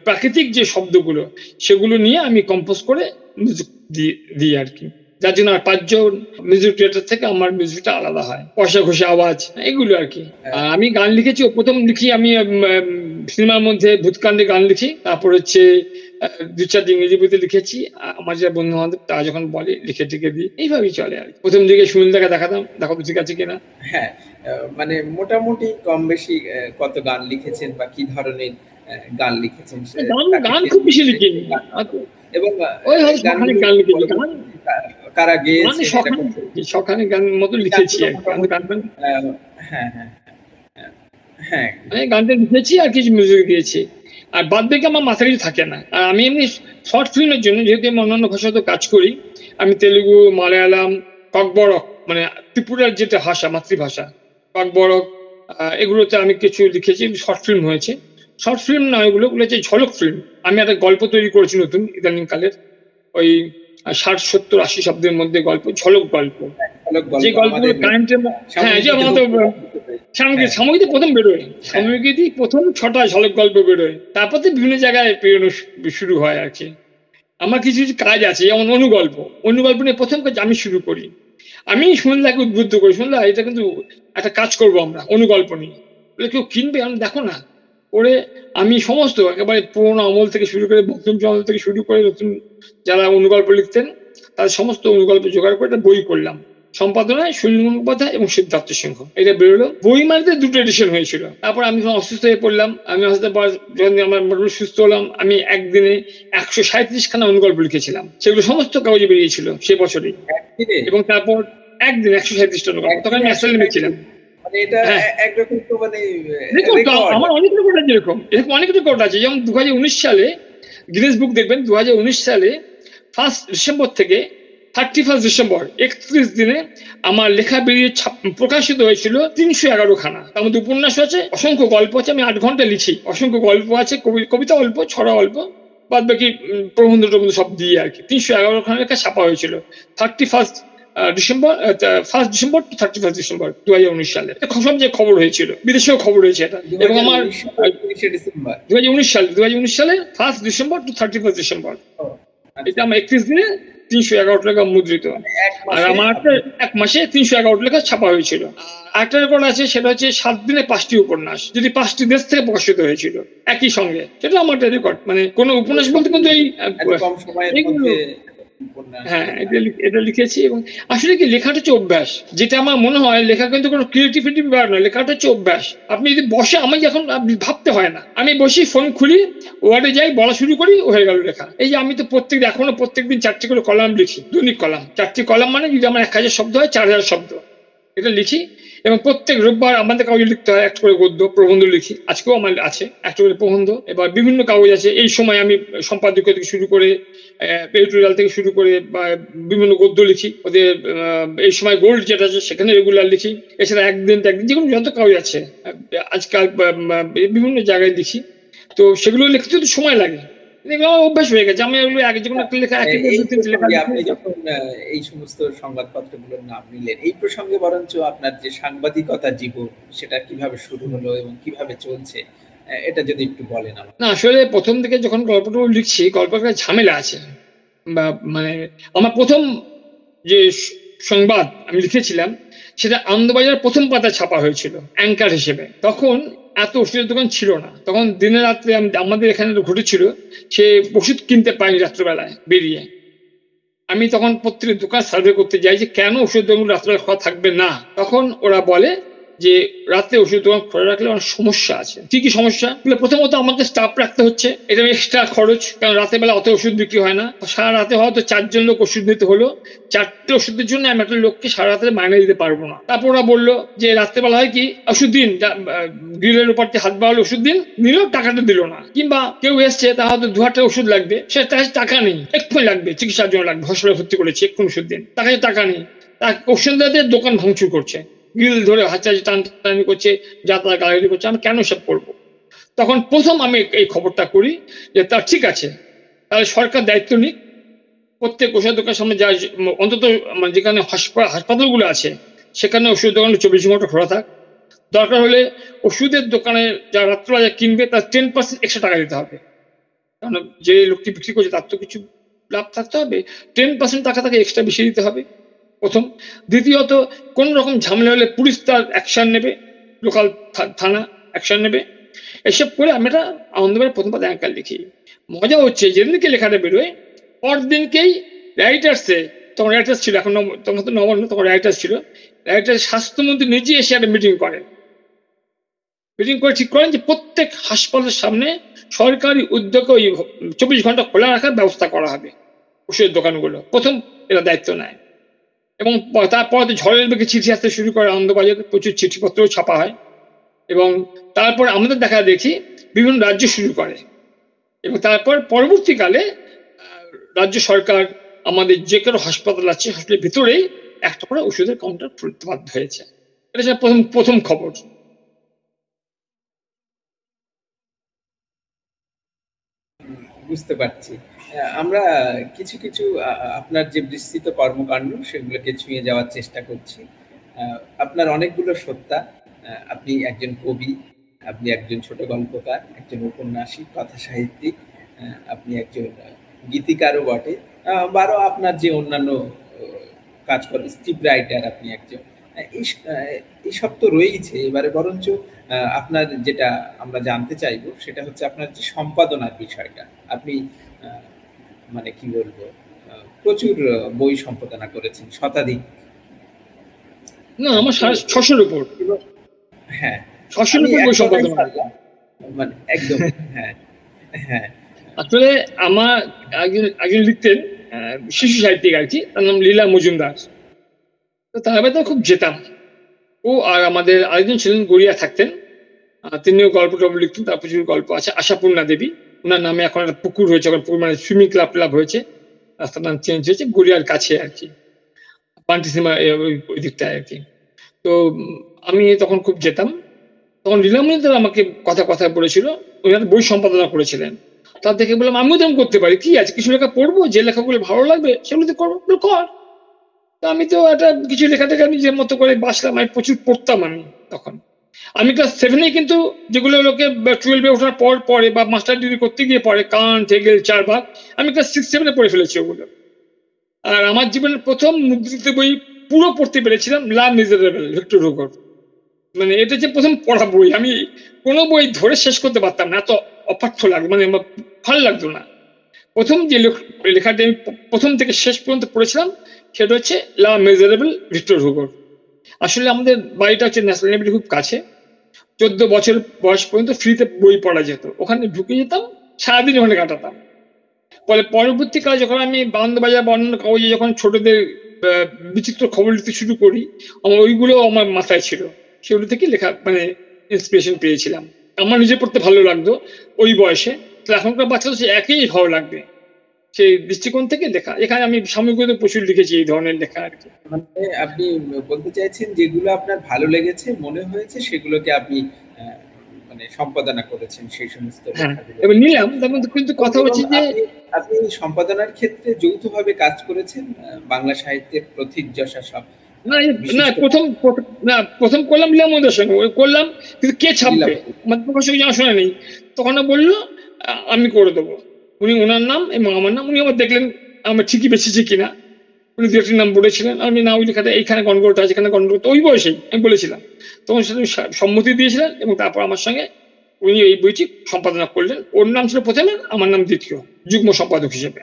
প্রাকৃতিক যে শব্দগুলো, সেগুলো নিয়ে আমি কম্পোজ করে মিউজিক দিই আর কি। যার জন্য আর পাঁচজন মিউজিক ডিরেক্টর থেকে আমার মিউজিকটা আলাদা হয়। পয়সা ঘষে আওয়াজ এগুলো আর কি আর আমি গান লিখেছি প্রথম লিখি আমি সিনেমার মধ্যে ভূতকাণ্ডে গান লিখি তারপর হচ্ছে দু চার ইংরেজি বইতে লিখেছি। আমার যে বন্ধু বান্ধব তারা যখন বলে লিখে টিকে দিই এইভাবেই চলে আর প্রথম দিকে সুনীল দেখা দেখাতাম দেখো ঠিক আছে কিনা। হ্যাঁ মানে মোটামুটি কম বেশি কত গান লিখেছেন বা কি ধরনের গান লিখেছেন গান খুব বেশি লিখি এবং ওই গান লিখেছি। কারা গেয়েছে সখানে মতো লিখেছি হ্যাঁ হ্যাঁ হ্যাঁ আমি গানটা লিখেছি আর কিছু মিউজিক দিয়েছি। আর বাদ বাকি আমার মাথা কিছু থাকে না। আর আমি এমনি শর্ট ফিল্মের জন্য যেহেতু আমি অন্যান্য ভাষাতে কাজ করি আমি তেলুগু মালায়ালাম ককবরক মানে ত্রিপুরার যেটা ভাষা মাতৃভাষা ককবরক এগুলোতে আমি কিছু লিখেছি শর্ট ফিল্ম হয়েছে। শর্ট ফিল্ম নয় এগুলো ওগুলো হচ্ছে ঝলক ফিল্ম আমি একটা গল্প তৈরি করেছি নতুন ইদানিং কালের। ওই ষাট সত্তর আশি শব্দের মধ্যে গল্প ঝলক গল্প। যে গল্পগুলো কারেন্টের হ্যাঁ যে আমাদের সামগ্রী সামগ্রী প্রথম বেরোয়। সামগ্রী প্রথম ছটা ঝলক গল্প বেরোয়। তারপর তো বিভিন্ন জায়গায় বেরোনো শুরু হয় আর কি। আমার কিছু কিছু কাজ আছে যেমন অনুগল্প। অনুগল্প নিয়ে প্রথম কাজ আমি শুরু করি। আমি সন্ধ্যাকে উদ্বুদ্ধ করি। সন্ধ্যা এটা কিন্তু একটা কাজ করব আমরা অনুগল্প নিয়ে। বলে কেউ কিনবে? আমি দেখো না করে আমি সমস্ত একেবারে পুরোনো আমল থেকে শুরু করে বঙ্কিমচন্দ্র থেকে শুরু করে নতুন যারা অনুগল্প লিখতেন তাদের সমস্ত অনুগল্প জোগাড় করে একটা বই করলাম। সম্পাদনায় সুনীল মুখোপাধ্যায় এবং সিদ্ধার্থ সিংহ। এটা বেরোলো। বই মারিতে দুটো এডিশন হয়েছিল। তারপর আমি যখন অসুস্থ হয়ে পড়লাম আমি অসুস্থ যখন আমার মোটামুটি সুস্থ হলাম আমি একদিনে একশো সাঁত্রিশ খানা অনুগল্প লিখেছিলাম। সেগুলো সমস্ত কাগজে বেরিয়েছিল সে বছরই। এবং তারপর একদিন একশো সাঁত্রিশটা অনুগল্প। তখন আমি অ্যাসাইনমেন্ট ছিলাম। আমার অনেক রেকর্ড আছে এরকম। এরকম অনেক রেকর্ড আছে। যেমন সালে গিনেস বুক দেখবেন দু সালে ফার্স্ট ডিসেম্বর থেকে থার্টি ফার্স্ট ডিসেম্বর একত্রিশ দিনে আমার লেখা বেরিয়ে প্রকাশিত হয়েছিল তিনশো এগারো খানা তার মধ্যে উপন্যাস আছে অসংখ্য গল্প আছে আমি আট ঘণ্টা লিখি। অসংখ্য গল্প আছে কবিতা অল্প ছড়া অল্প বাদ বাকি প্রবন্ধ টবন্ধ সব দিয়ে আর কি। তিনশো এগারো খানা লেখা ছাপা হয়েছিল। Thirty first December first December to thirty first December দু হাজার উনিশ সালে। সব যে খবর হয়েছিল বিদেশেও খবর হয়েছে এটা। এবং আমার দু হাজার উনিশ সালে দু হাজার উনিশ সালে first December to thirty first December এটা আমার একত্রিশ দিনে তিনশো এগারো টাকা মুদ্রিত। আর আমার এক মাসে তিনশো এগারো লেখা ছাপা হয়েছিল। আরেকটা রেকর্ড আছে সেটা হচ্ছে সাত দিনে পাঁচটি উপন্যাস যদি পাঁচটি দেশ থেকে প্রকাশিত হয়েছিল একই সঙ্গে। সেটা আমার রেকর্ড মানে কোন উপন্যাস বলতে কিন্তু এই হ্যাঁ এটা লিখেছি এবং আসলে কি, লেখাটা হচ্ছে অভ্যাস। যেটা আমার মনে হয়, লেখা কিন্তু কোনো ক্রিয়েটিভিটি ব্যাপার নয়, লেখাটা হচ্ছে অভ্যাস। আপনি যদি বসে আমি যখন ভাবতে হয় না, আমি বসি ফোন খুলি ওয়ার্ডে যাই, বলা শুরু করি, হয়ে গেল লেখা। এই যে আমি তো প্রত্যেক, এখনও প্রত্যেক দিন চারটি করে কলাম লিখি দৈনিক কলাম। চারটি কলাম মানে যদি আমার এক হাজার শব্দ হয়, চার হাজার শব্দ। এটা লিখি এবং প্রত্যেক রোববার আমাদের কাগজে লিখতে হয় একটা করে গদ্য, প্রবন্ধ লিখি। আজকেও আমার আছে একটা করে প্রবন্ধ। এবার বিভিন্ন কাগজ আছে। এই সময় আমি সম্পাদকীয় থেকে শুরু করে এডিটোরিয়াল থেকে শুরু করে বা বিভিন্ন গদ্য লিখি। ওদের এই সময় গোল্ড যেটা আছে সেখানে রেগুলার লিখি। এছাড়া একদিন তো একদিন যেগুলো যত কাগজ আছে আজকাল বিভিন্ন জায়গায় লিখি। তো সেগুলো লিখতে তো সময় লাগে। অভ্যাস হয়ে গেছে। আমি ওগুলো আগে যখন লেখা আপনি যখন এই সমস্ত সংবাদপত্রগুলোর নাম নিলেন এই প্রসঙ্গে বরঞ্চ আপনার যে সাংবাদিকতা জীবন সেটা কীভাবে শুরু হলো এবং কীভাবে চলছে এটা যদি একটু বলেন আমার না আসলে প্রথম থেকে যখন গল্পটুকু লিখছি গল্পটা ঝামেলা আছে। বা মানে আমার প্রথম যে সংবাদ আমি লিখেছিলাম সেটা আনন্দবাজার প্রথম পাতা ছাপা হয়েছিল অ্যাঙ্কার হিসেবে। তখন এত ওষুধের দোকান ছিল না। তখন দিনে রাত্রে আমাদের এখানে ঘটেছিল সে ওষুধ কিনতে পাইনি রাত্রেবেলায় বেরিয়ে। আমি তখন প্রত্যেকের দোকান সার্ভে করতে যাই যে কেন ওষুধ দোকান রাত্রবেলা খোলা থাকবে না। তখন ওরা বলে যে রাতে ওষুধ দোকান খোলা রাখলে অনেক সমস্যা আছে। কি কি সমস্যা? প্রথমত আমাকে স্টাফ রাখতে হচ্ছে। এটা এক্সট্রা খরচ, কারণ রাতের বেলা অত ওষুধ বিক্রি হয় না। সারা রাতে হয়তো চারজন লোক ওষুধ নিতে হলো। চারটে ওষুধের জন্য আমি একটা লোককে সারা রাতে মাইনে দিতে পারব না। তারপর ওরা বলল যে রাত্রেবেলা হয় কি, ওষুধ দিন গ্রিলের উপর হাত বাড়ালো ওষুধ দিন নিল টাকাটা দিল না। কিংবা কেউ এসছে তা হয়তো দু হাজার ওষুধ লাগবে, সে টাকা নেই। এক্ষুনি লাগবে, চিকিৎসার জন্য লাগবে হসপিটালে ভর্তি করেছে, এক্ষুনি ওষুধ দিন। তার কাছে টাকা নেই। তার ওষুধ দোকান ভাঙচুর করছে। গিল ধরে হাতচাজি টানটানি করছে, যাত্রা গাড়ি করছে, আমি কেন সব করব? তখন প্রথম আমি এই খবরটা করি যে তার ঠিক আছে, তাহলে সরকার দায়িত্ব নিক। প্রত্যেক ওষুধ দোকানের সামনে যা অন্তত মানে যেখানে হাসপাতালগুলো আছে, সেখানে ওষুধ দোকান চব্বিশ ঘণ্টা খোলা থাক। দরকার হলে ওষুধের দোকানে যা রাত্রবেলা কিনবে, তার টেন পার্সেন্ট এক্সট্রা টাকা দিতে হবে। কারণ যে লোকটি বিক্রি করছে, তার তো কিছু লাভ থাকতে হবে। টেন পার্সেন্ট টাকা তাকে এক্সট্রা বেশি দিতে হবে। প্রথম। দ্বিতীয়ত কোন রকম ঝামেলা হলে পুলিশ তার অ্যাকশন নেবে লোকাল থানা অ্যাকশন নেবে। এসব করে আমি এটা আনন্দবাজার প্রথম পাতা অ্যাঙ্কার লিখি। মজা হচ্ছে, যেদিনকে লেখাটা বেরোয় পর দিনকেই রাইটার্সে তখন রাইটার্স ছিল, এখন তখন তো নবান্ন, তখন রাইটার্স ছিল। রাইটার্স স্বাস্থ্যমন্ত্রী নিজে এসে একটা মিটিং করেন মিটিং করে ঠিক করেন যে প্রত্যেক হাসপাতালের সামনে সরকারি উদ্যোগে ওই চব্বিশ ঘণ্টা খোলা রাখার ব্যবস্থা করা হবে। ওষুধের দোকানগুলো। প্রথম এরা দায়িত্ব নেয়। এবং তারপর ঝড়ের বেগে চিঠি আসতে শুরু করে আনন্দবাজারে প্রচুর চিঠিপত্রও ছাপা হয় এবং তারপর আমাদের দেখা দেখি বিভিন্ন রাজ্য শুরু করে। এবং তারপর পরবর্তীকালে রাজ্য সরকার আমাদের যে কোনো হাসপাতাল আছে, হাসপাতালের ভিতরেই একটা করে ওষুধের কাউন্টার খুলতে বাধ্য হয়েছে। এটা ছিল প্রথম প্রথম খবর। বুঝতে পারছি। আমরা কিছু কিছু আপনার যে বিস্তৃত কর্মকাণ্ড সেগুলোকে ছুঁয়ে যাওয়ার চেষ্টা করছি। আপনার অনেকগুলো সত্তা আপনি একজন কবি, আপনি একজন ছোট গল্পকার, একজন উপন্যাসিক কথা সাহিত্যিক আপনি একজন গীতিকারও বটে। বারো আপনার যে অন্যান্য কাজ করেন স্ক্রিপ্ট রাইটার আপনি একজন এইসব তো রয়েইছে। এবারে বরঞ্চ আপনার যেটা আমরা জানতে চাইব সেটা হচ্ছে আপনার যে সম্পাদনার বিষয়টা। আপনি মানে কি বলব প্রচুর বই সম্পাদনা করেছেন শতাধিক। না আমার ছশোর উপর। হ্যাঁ। ছশোর উপর বই সম্পাদনা মানে একদম হ্যাঁ হ্যাঁ। আসলে আমার একজন একজন লিখতেন শিশু সাহিত্যিক আর কি তার নাম লীলা মজুমদার। তো তার বাড়িতে খুব যেতাম। ও আর আমাদের আরেকজন ছিলেন গড়িয়া থাকতেন। তিনিও গল্প টল্প লিখতেন তার প্রচুর গল্প আছে আশাপূর্ণা দেবী। ওনার নামে এখন একটা পুকুর হয়েছে এখন মানে সুইমিং ক্লাব ক্লাব হয়েছে। রাস্তার নাম চেঞ্জ হয়েছে গড়িয়ার কাছে আর কি। পান্টিসীমা ওই দিকটায় আর কি। তো আমি তখন খুব যেতাম। তখন লীলামণিদের আমাকে কথা কথা বলেছিল ওনারা বই সম্পাদনা করেছিলেন। তা দেখে বললাম আমিও তেমন করতে পারি কি আছে? কিছু লেখা পড়ব? যে লেখাগুলো ভালো লাগবে সেগুলোতে করব বলল, কর। তা আমি তো একটা কিছু লেখা টেখা নিজের মতো করে বাসলাম আমি প্রচুর পড়তাম আমি তখন। আমি ক্লাস সেভেনে কিন্তু যেগুলো লোকে টুয়েলভে ওঠার পর পরে বা মাস্টার ডিগ্রি করতে গিয়ে পরে কান টেগেল চারবার আমি ক্লাস সিক্স সেভেনে পড়ে ফেলেছি ওগুলো। আর আমার জীবনের প্রথম মুদ্রিত বই পুরো পড়তে পেরেছিলাম লা মিজারেবল, ভিক্টর হুগোর। মানে এটা হচ্ছে প্রথম পড়া বই, আমি কোনো বই ধরে শেষ করতে পারতাম না, এত অপার্থ লাগতো মানে আমার ভালো লাগতো না। প্রথম যে লেখ- লেখাটি আমি প্রথম থেকে শেষ পর্যন্ত পড়েছিলাম, সেটা হচ্ছে লা মেজারেবল, ভিক্টর হুগোর। আসলে আমাদের বাড়িটা হচ্ছে ন্যাশনাল লাইব্রেরি খুব কাছে। চোদ্দ বছর বয়স পর্যন্ত ফ্রিতে বই পড়া যেত। ওখানে ঢুকে যেতাম, সারাদিন ওখানে কাটাতাম। ফলে পরবর্তীকালে যখন আমি বাজার বা অন্যান্য কাগজে যখন ছোটদের বিচিত্র খবর লিখতে শুরু করি, আমার ওইগুলো আমার মাথায় ছিল। সেগুলো থেকে লেখা মানে ইন্সপিরেশন পেয়েছিলাম। আমার নিজে পড়তে ভালো লাগতো ওই বয়সে। তো এখনকার বাচ্চাদের সে একই ভালো লাগবে। সেই দৃষ্টিকোণ থেকে লেখা এখানে আমি সাময়িকতে প্রচুর লিখেছি এই ধরনের লেখা আর কি। মানে আপনি বলতে চাইছেন যেগুলো আপনার ভালো লেগেছে মনে হয়েছে সেগুলোকে আপনি মানে সম্পাদনা করেছেন সেই সমস্ত হ্যাঁ। এবার নিলাম তার কিন্তু কথা হচ্ছে যে আপনি- সম্পাদনার ক্ষেত্রে যৌথভাবে কাজ করেছেন বাংলা সাহিত্যের প্রথিতযশা সব। না না প্রথম না প্রথম করলাম লীলামদের সঙ্গে করলাম কিন্তু কে ছাপবে। আমার প্রকাশক জানা শোনা নেই। তখন বলল আমি করে দেবো। উনি ওনার নাম এবং আমার নাম, উনি আমার দেখলেন, আমার ঠিকই বেঁচেছে কিনা উনি দু একটি নাম বলেছিলেন, আমি না ওই লেখাটা এইখানে গন্ডগোলটা আছে এখানে গন্ডগোলটা ওই বয়সেই আমি বলেছিলাম। তখন সেটা সম্মতি দিয়েছিলেন এবং তারপর আমার সঙ্গে উনি এই বইটি সম্পাদনা করলেন। ওর নাম ছিল প্রথমে, আমার নাম দ্বিতীয়, যুগ্ম সম্পাদক হিসেবে।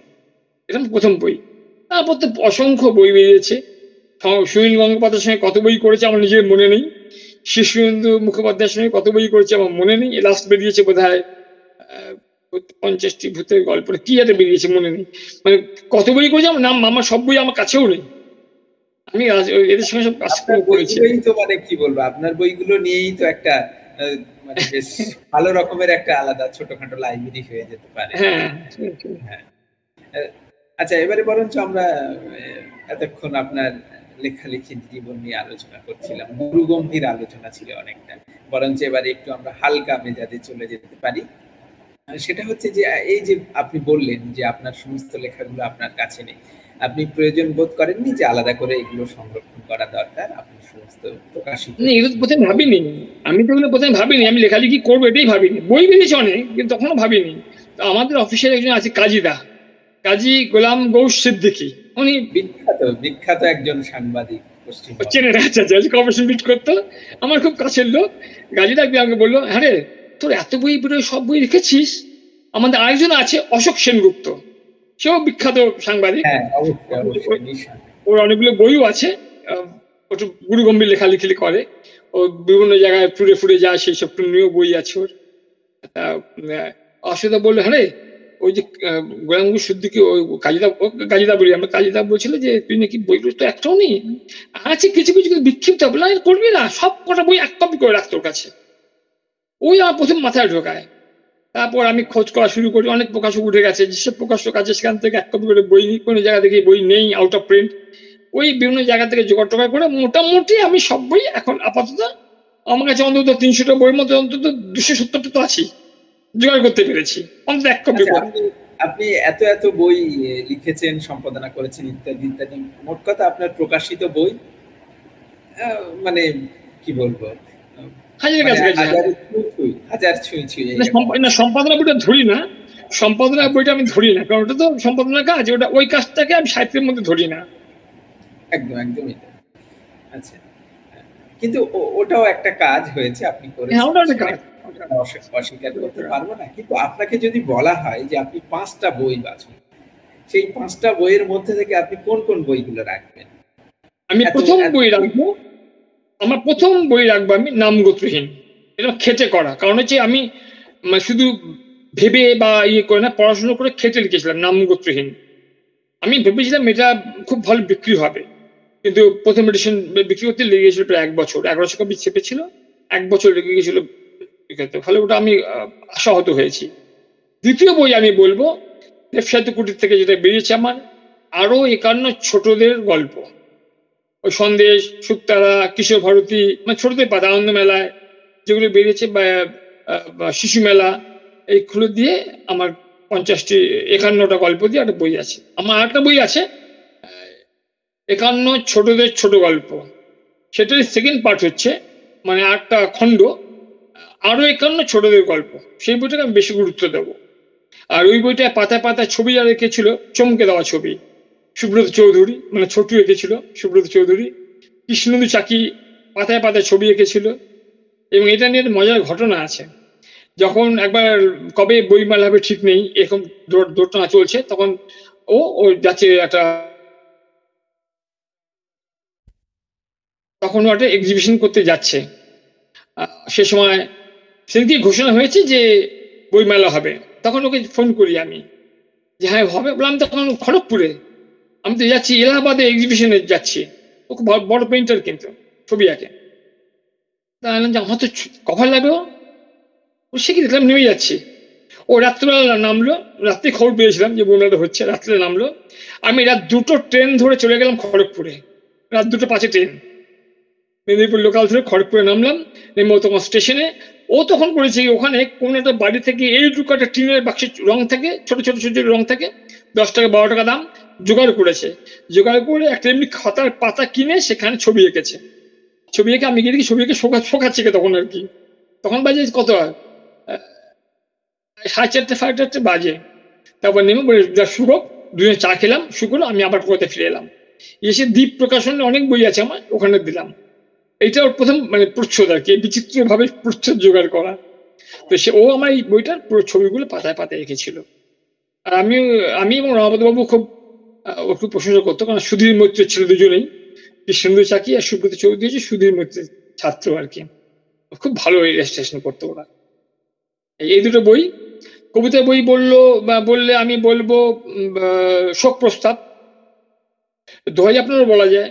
এটা প্রথম বই। তারপর তো অসংখ্য বই বেরিয়েছে। সুনীল গঙ্গোপাধ্যায়ের সঙ্গে কত বই করেছে আমার নিজের মনে নেই। শিশুন্দু মুখোপাধ্যায়ের সঙ্গে কত বই করেছে আমার মনে নেই। লাস্ট বেরিয়েছে বোধ হয় পঞ্চাশটি ভূতের গল্পটা কি একটা বেরিয়েছে মনে নেই। মানে কত বই করেছে আমার নাম আমার সব বই আমার কাছেও নেই। আমি এদের সঙ্গে সব কাজ করে করেছি তো মানে কি বলব আপনার বইগুলো নিয়েই তো একটা মানে বেশ ভালো রকমের একটা আলাদা ছোটখাটো লাইব্রেরি হয়ে যেতে পারে। হ্যাঁ আচ্ছা এবারে বরঞ্চ আমরা এতক্ষণ আপনার লেখালেখির জীবন নিয়ে আলোচনা করছিলাম। গুরু গম্ভীর আলোচনা ছিল অনেকটা। বরঞ্চ এবারে একটু আমরা হালকা মেজাজে চলে যেতে পারি। সেটা হচ্ছে যে এই যে আপনি বললেন যে আপনার সমস্ত লেখাগুলো আপনার কাছে নেই আপনি প্রয়োজন বোধ করেননি যে আলাদা করে এগুলো সংরক্ষণ করা দরকার? আপনি সমস্ত প্রকাশিত না এগুলো প্রথমে ভাবিনি। আমি তো এগুলো প্রথমে ভাবিনি। আমি লেখালেখি করব এটাই ভাবিনি। বই বেরিয়েছে অনেক কিন্তু তখনও ভাবিনি। তো আমাদের অফিসের একজন আছে কাজীদা কাজী গোলাম গৌস সিদ্দিকি। উনি বিখ্যাত বিখ্যাত একজন সাংবাদিক চেনে আচ্ছা আচ্ছা কর্পোরেশন মিট করতো। আমার খুব কাছের লোক। গাজীদা আমাকে বলল হ্যাঁ রে তোর এত বই বেরোয় সব বই রেখেছিস? আমাদের আরেকজন আছে অশোক সেনগুপ্ত। সেও বিখ্যাত সাংবাদিক। হ্যাঁ। ওর অনেকগুলো বইও আছে। একটু গুরু গম্ভীর লেখালেখি করে। ও বিভিন্ন জায়গায় টুরে ফুরে যায় সেই সব নিয়েও বই আছে ওর। তা, অসুবিধা বলল হ্যাঁ ওই যে আহ, গোলামগুরু সিদ্দিকি ওই কাজিদা কাজিদা বলি আমরা কাজিদা বলছিল যে তুই নাকি বইগুলো তো একটাও নেই। আছে কিছু কিছু বিক্ষিপ্ত বলে "আরে করবি না সব কটা বই এক কপি করে রাখ তোর কাছে। ওই আমার প্রথম মাথায় ঢোকায়। তারপর আমি খোঁজ করা শুরু করি অনেক প্রকাশক উঠে গেছে যেসব প্রকাশক আছে সেখান থেকে এক কপি করে বই কোনো জায়গা থেকে বই নেই আউট অফ প্রিন্ট ওই বিভিন্ন জায়গা থেকে জোগাড় টোগাড় করে মোটামুটি আমি সব বই এখন আপাতত আমার কাছে অন্তত তিনশোটা বইয়ের মধ্যে অন্তত দুশো সত্তরটা তো আছি জোগাড় করতে পেরেছি অন্তত এক কপি আচ্ছা, করে। আপনি এত এত বই লিখেছেন সম্পাদনা করেছেন ইত্যাদি ইত্যাদি মোট কথা আপনার প্রকাশিত বই মানে কি বলব? হাজারের মানে কাছাকাছি হাজার ছুঁই ছুঁই হাজার ছুঁই ছুঁই না, এইরকম। সম্পা- না সম্পাদনা বইটা ধরি না। সম্পাদনা বইটা আমি ধরি না কারণ ওটা তো সম্পাদনার কাজ ওটা ওই কাজটাকে আমি সাহিত্যের মধ্যে ধরি না। একদম একদমই আচ্ছা। কিন্তু ওটাও একটা কাজ হয়েছে আপনি করেছেন। হ্যাঁ অস্বীকার করতে পারব না কিন্তু আপনাকে যদি বলা হয় যে আপনি পাঁচটা বই বাছুন সেই পাঁচটা বইয়ের মধ্যে থেকে আপনি কোন কোন বইগুলো রাখবেন? আমি প্রথম বই রাখব। আমার প্রথম বই রাখব আমি নামগোত্রহীন এটা খেটে করা। কারণ হচ্ছে আমি মানে শুধু ভেবে বা ইয়ে করে না, পড়াশোনা করে খেটে লিখেছিলাম নামগোত্রহীন আমি ভেবেছিলাম এটা খুব ভালো বিক্রি হবে। কিন্তু প্রথম এডিশন বিক্রি করতে লেগে গেছিল প্রায় এক বছর। এগারোশো কপি চেপেছিল এক বছর লেগে গেছিল ফলে ওটা আমি আশাহত হয়েছি। দ্বিতীয় বই আমি বলব ব্যবসায়িত কুটির থেকে যেটা বেরিয়েছে আমার আরও একান্ন ছোটদের গল্প। ওই সন্দেশ শুক্তারা কিশোর ভারতী মানে ছোটদের পাতা আনন্দ মেলায় যেগুলো বেরিয়েছে বা শিশু মেলা এইগুলো দিয়ে আমার পঞ্চাশটি, একান্নটা গল্প দিয়ে একটা বই আছে। আমার একটা বই আছে একান্ন ছোটদের ছোট গল্প। সেটার সেকেন্ড পার্ট হচ্ছে মানে একটা খণ্ড, আরও একান্ন ছোটদের গল্প। সেই বইটাকে আমি বেশি গুরুত্ব দেবো। আর ওই বইটায় পাতায় পাতায় ছবি যা রেখেছিল, চমকে দেওয়া ছবি। সুব্রত চৌধুরী মানে ছোটু এঁকেছিল সুব্রত চৌধুরী। কৃষ্ণদু চাকি পাতায় পাতায় ছবি এঁকেছিল এবং এটা নিয়ে মজার ঘটনা আছে। যখন একবার কবে বইমেলা হবে ঠিক নেই, এরকম দোটানা চলছে, তখন ও ও যাচ্ছে একটা তখন ওটা এক্সিবিশন করতে যাচ্ছে। সে সময় সেদিনকে ঘোষণা হয়েছে যে বইমেলা হবে। তখন ওকে ফোন করি আমি। যে হ্যাঁ হবে বললাম, তখন খড়গপুরে আমি তো যাচ্ছি, এলাহাবাদে এক্সিবিশনে যাচ্ছি। ও বড় পেন্টার কিন্তু, ছবি আঁকে। তা যে, আমার তো কভার লাগবে ও? সে কি দেখলাম, নেমে যাচ্ছে। ও রাত্রিবেলা নামলো, রাত্রে খবর পেয়েছিলাম যে বইমেলাটা হচ্ছে, রাত্রে নামলো। আমি রাত দুটো ট্রেন ধরে চলে গেলাম খড়গপুরে। রাত দুটো পাঁচে ট্রেন। মেদিনীপুর লোকাল ধরে খড়গপুরে নামলাম, নেমে তখন স্টেশনে ও তখন করেছে ওখানে কোনো একটা বাড়ি থেকে এই এইটুকু একটা টিনের বাক্সের রং থাকে ছোট ছোট ছোট রং থাকে, দশ টাকা, বারো টাকা দাম। জোগাড় করেছে। জোগাড় করে একটা এমনি খাতার পাতা কিনে সেখানে ছবি এঁকেছে। ছবি এঁকে আমি গিয়ে দেখি ছবি এঁকে শোকা শোকাচ্ছে তখন আর কি। তখন বাজে কত হয় সাড়ে চারটে সাড়ে চারটে বাজে। তারপর নেমে বলে, যা শুকোক দুজনে চা খেলাম শুকলো আমি আবার কোথাতে ফিরে এলাম। এসে দ্বীপ প্রকাশনে অনেক বই আছে আমার, ওখানে দিলাম। এইটা ওর প্রথম মানে প্রচ্ছদ আর কি বিচিত্র ভাবে প্রচ্ছদ জোগাড় করা। তো সে, ও আমার এই বইটার পুরো ছবিগুলো পাতায় পাতায় রেখেছিল আর আমি আমি এবং বাবু খুব ও খুব প্রশংসা করতো, কারণ সুধীর মৈত্র ছিল দুজনেই। কৃষ্ণেন্দু চাকি আর সুব্রত চৌধুরী হচ্ছে সুধীর মৈত্রের ছাত্র আর কি। খুব ভালো রেজিস্ট্রেশন করতো ওরা। এই দুটো বই, কবিতা বই বলল বললে আমি বলব শোক প্রস্তাব। দোহাই আপনারও বলা যায়।